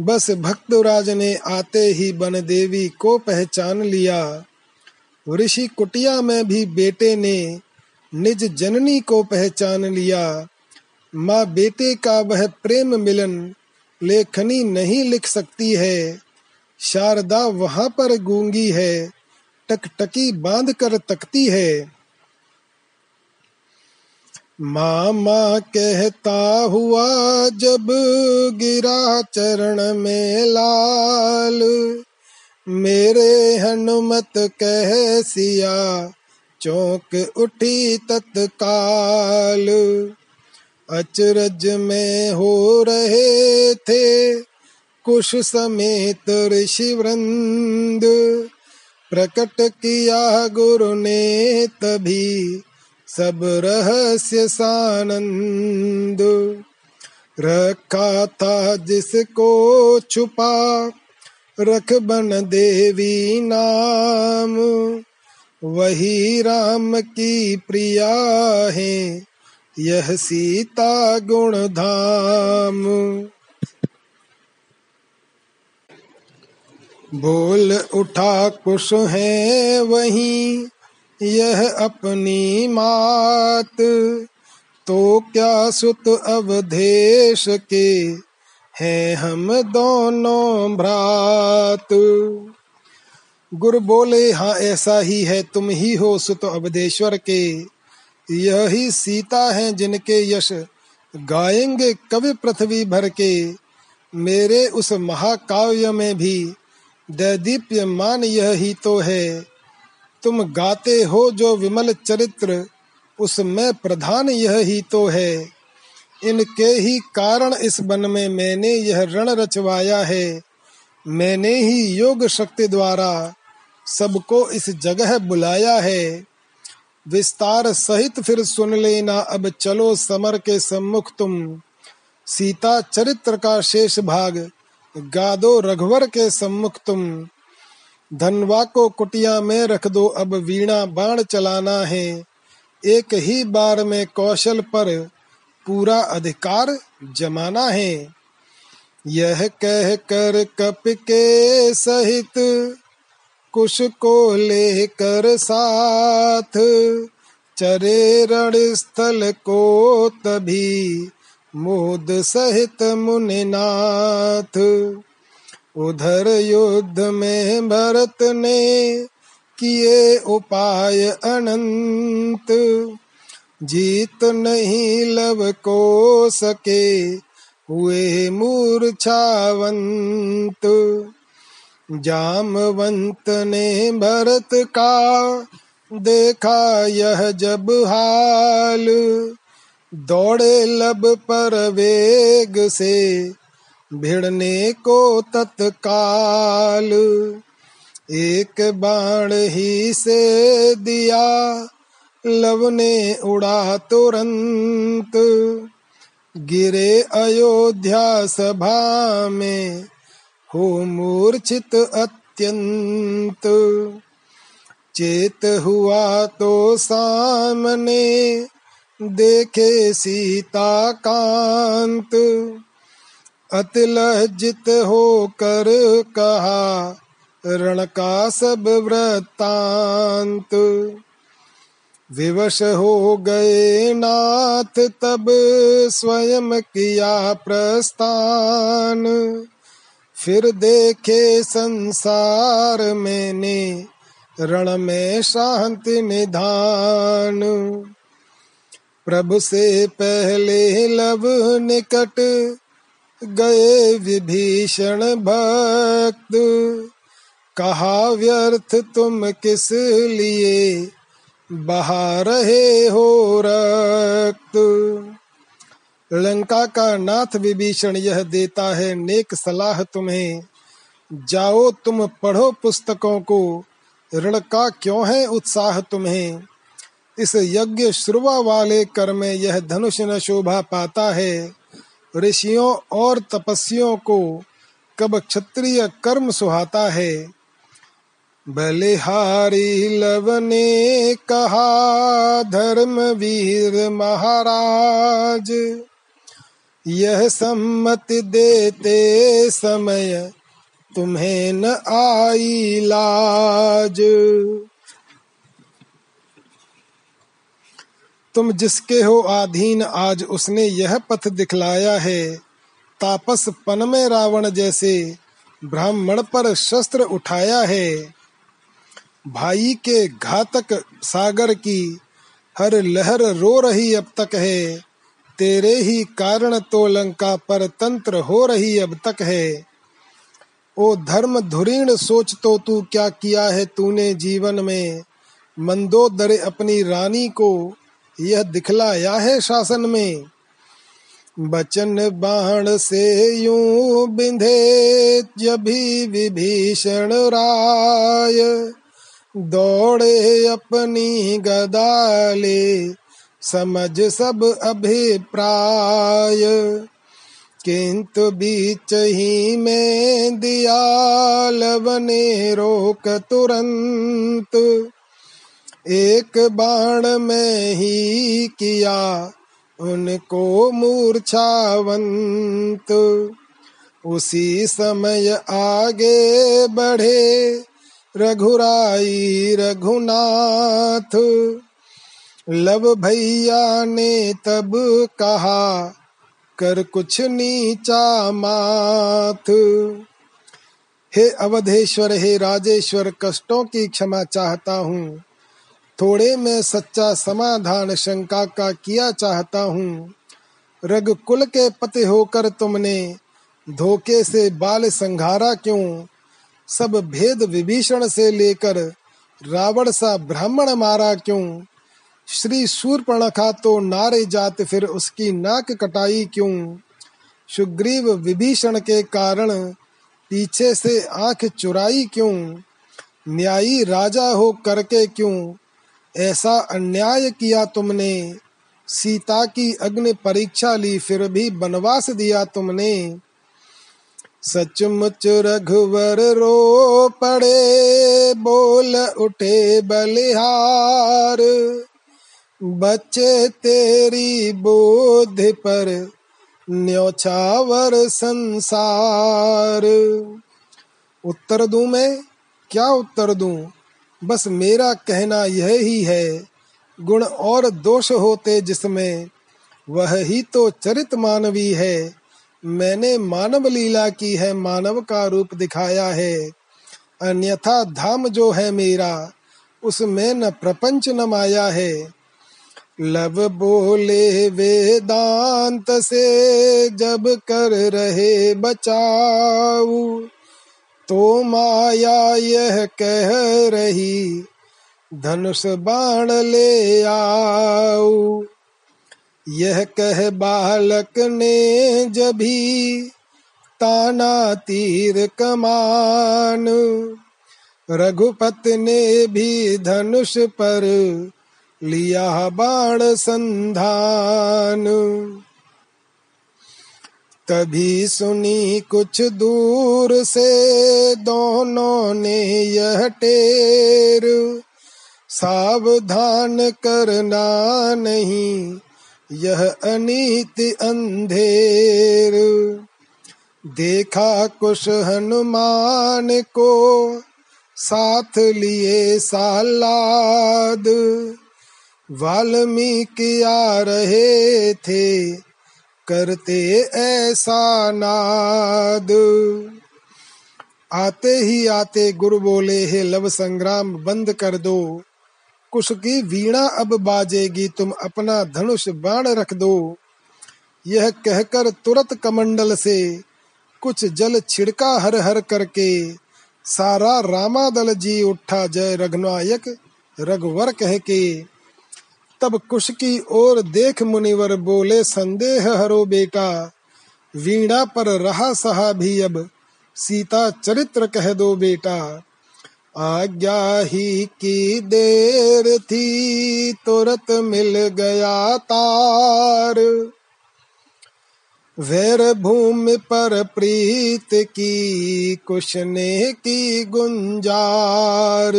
बस भक्तराज ने आते ही बन देवी को पहचान लिया। ऋषि कुटिया में भी बेटे ने निज जननी को पहचान लिया। माँ बेटे का वह प्रेम मिलन लेखनी नहीं लिख सकती है। शारदा वहाँ पर गूँगी है, टकटकी बाँध कर तकती है। मामा कहता हुआ जब गिरा चरण में लाल, मेरे हनुमत कह सिया, चौक उठी तत्काल। अचरज में हो रहे थे। कुश समेत ऋषि वृंद, प्रकट किया गुरु ने तभी सब रहस्य सानंद। रखा था जिसको छुपा, रख बन देवी नाम। वही राम की प्रिया है। यह सीता गुण धाम बोल उठा कुश है वही, यह अपनी मात। तो क्या सुत अवधेश के हैं हम दोनों भ्रात? गुरु बोले हाँ ऐसा ही है, तुम ही हो सुत अवधेश्वर के। यही सीता है जिनके यश। गाएँगे कवि पृथ्वी भर के। मेरे उस महाकाव्य में भी दैदीप्यमान यह तो है। तुम गाते हो जो विमल चरित्र उसमें प्रधान यह ही तो है। इनके ही कारण इस वन में मैंने यह रण रचवाया है। मैंने ही योग शक्ति द्वारा सबको इस जगह बुलाया है। विस्तार सहित फिर सुन लेना, अब चलो समर के सम्मुख तुम। सीता चरित्र का शेष भाग, गादो रघुवर के सम्मुख तुम। धनवा को कुटिया में रख दो, अब वीणा बाण चलाना है। एक ही बार में कौशल पर पूरा अधिकार जमाना है। यह कह कर कप के सहित कुश को लेकर साथ, चरे रण स्थल को तभी मोद सहित मुनिनाथ। उधर युद्ध में भरत ने किए उपाय अनंत। जीत नहीं लव को सके, हुए मूर्छावंत। जामवंत ने भरत का देखा यह जब हाल। दौड़े लब पर वेग से भिड़ने को तत्काल। एक बाण ही से दिया, लव ने उड़ा तुरंत। गिरे अयोध्या सभा में हो मूर्छित अत्यंत। चेत हुआ तो सामने, देखे सीता कांत। अतिलज्जित होकर कहा, रण का सब वृत्तांत। विवश हो गए नाथ, तब स्वयं किया प्रस्थान। फिर देखे संसार मैंने रण में शांति निधान। प्रभु से पहले लव निकट गए विभीषण भक्त। कहा व्यर्थ तुम किस लिए, बहा रहे हो रक्त। लंका का नाथ विभीषण यह देता है नेक सलाह तुम्हें। जाओ तुम पढ़ो पुस्तकों को, ऋण का क्यों है उत्साह तुम्हें? इस यज्ञ श्रुवा वाले कर में यह धनुष न शोभा पाता है। ऋषियों और तपस्वियों को कब क्षत्रिय कर्म सुहाता है? बलिहारी लव ने कहा धर्म वीर महाराज। यह सम्मति देते समय तुम्हें न आई लाज। तुम जिसके हो आधीन, आज उसने यह पथ दिखलाया है। तापस पन में रावण जैसे ब्राह्मण पर शस्त्र उठाया है। भाई के घातक सागर की हर लहर रो रही अब तक है। तेरे ही कारण तो लंका पर तंत्र हो रही अब तक है। ओ धर्म धुरीण, सोच तो तू क्या किया है तूने जीवन में? मंदोदर अपनी रानी को यह दिखलाया है शासन में। बचन बाण से यूँ बिंधे जभी विभीषण राय। दौड़े अपनी गदाले समझ सब अभिप्राय। किंतु बीच ही में दियाल बने रोक तुरंत। एक बाण में ही किया उनको मूर्छावंत। उसी समय आगे बढ़े रघुराई रघुनाथ। लब भैया ने तब कहा, कर कुछ नीचा माथ हे अवधेश्वर, हे राजेश्वर, कष्टों की क्षमा चाहता हूँ। थोड़े में सच्चा समाधान शंका का किया चाहता हूँ। रघुकुल के पति होकर तुमने धोखे से बाल संघारा क्यों? सब भेद विभीषण से लेकर रावण सा ब्राह्मण मारा क्यों? श्री सूर्पणखा तो नारे जात फिर उसकी नाक कटाई क्यों? सुग्रीव विभीषण के कारण पीछे से आँख चुराई क्यों? न्यायी राजा हो करके क्यों? ऐसा अन्याय किया तुमने। सीता की अग्नि परीक्षा ली फिर भी बनवास दिया तुमने। सचमुच रघुवर रो पड़े, बोल उठे बलिहार। बच्चे तेरी बोध पर, न्योछावर संसार। उत्तर दूँ मैं? क्या उत्तर दूँ? बस मेरा कहना यह ही है, गुण और दोष होते जिसमें, वह ही तो चरित मानवी है। मैंने मानव लीला की है, मानव का रूप दिखाया है। अन्यथा धाम जो है मेरा, उसमें न प्रपंच न माया है। लव बोले वेदांत से, जब कर रहे बचाऊ। तो माया यह कह रही, धनुष बाण ले आओ। यह कह बालक ने जभी ताना तीर कमान। रघुपत ने भी धनुष पर लिया बाण संधान। तभी सुनी कुछ दूर से दोनों ने यह टेर, सावधान करना नहीं, यह अनित अंधेर। देखा कुछ हनुमान को साथ लिए सालाद वाल्मीकि आ रहे थे, करते ऐसा नाद। आते ही आते गुरु बोले, हे लव संग्राम, बंद कर दो। कुश की वीणा अब बाजेगी, तुम अपना धनुष बाण रख दो। यह कहकर तुरंत कमंडल से कुछ जल छिड़का हर हर करके, सारा रामादल जी उठा जय रघुनायक, रघुवर कह के। तब कुश की ओर देख मुनिवर बोले, संदेह हरो बेटा, वीणा पर रहा सहा भी अब। सीता चरित्र कह दो बेटा, आज्ञा ही की देर थी, तुरंत मिल गया तार। वैर भूमि पर प्रीत की, कुश ने की गुंजार।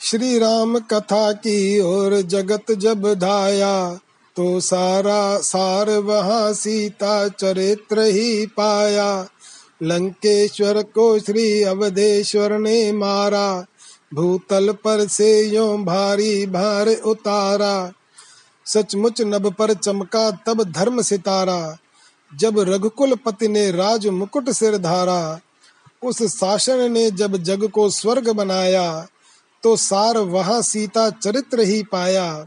श्री राम कथा की ओर जगत जब धाया तो सारा सार वहाँ सीता चरित्र ही पाया। लंकेश्वर को श्री अवधेश्वर ने मारा, भूतल पर से यो भारी भार उतारा। सचमुच नभ पर चमका तब धर्म सितारा, जब रघुकुल पति ने राज मुकुट सिर धारा। उस शासन ने जब जग को स्वर्ग बनाया तो सार वहाँ सीता चरित्र ही पाया,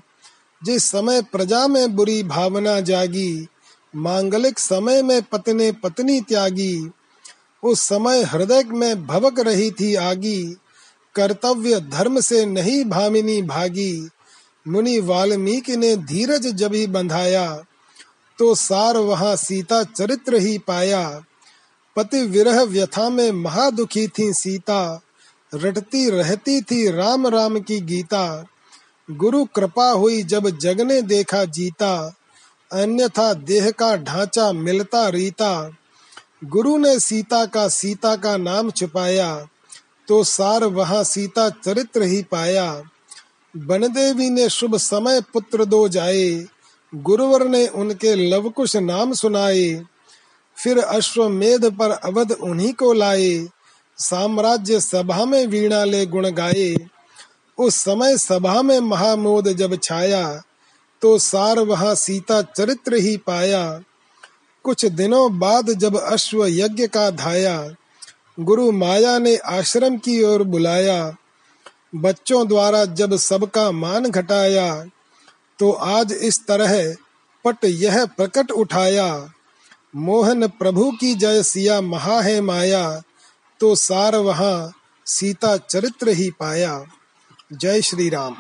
जिस समय प्रजा में बुरी भावना जागी, मांगलिक समय में पत्ने पत्नी त्यागी, उस समय हृदय में भवक रही थी आगी, कर्तव्य धर्म से नहीं भामिनी भागी, मुनि वाल्मीकि ने धीरज जब ही बंधाया तो सार वहाँ सीता चरित्र ही पाया। पति विरह व्यथा में महादुखी थी सीता रटती रहती थी राम राम की गीता। गुरु कृपा हुई जब जग ने देखा जीता। अन्यथा देह का ढांचा मिलता रीता। गुरु ने सीता का सीता का नाम छुपाया तो सार वहाँ सीता चरित्र ही पाया। बनदेवी ने शुभ समय पुत्र दो जाए, गुरुवर ने उनके लवकुश नाम सुनाए। फिर अश्वमेध पर अवध उन्हीं को लाए साम्राज्य सभा में वीणा ले गुण गाए। उस समय सभा में महामोद जब छाया तो सार वहाँ सीता चरित्र ही पाया। कुछ दिनों बाद जब अश्व यज्ञ का धाया, गुरु माया ने आश्रम की ओर बुलाया। बच्चों द्वारा जब सबका मान घटाया तो आज इस तरह पट यह प्रकट उठाया। मोहन प्रभु की जय सिया महा है माया। तो सार वहाँ सीता चरित्र ही पाया। जय श्री राम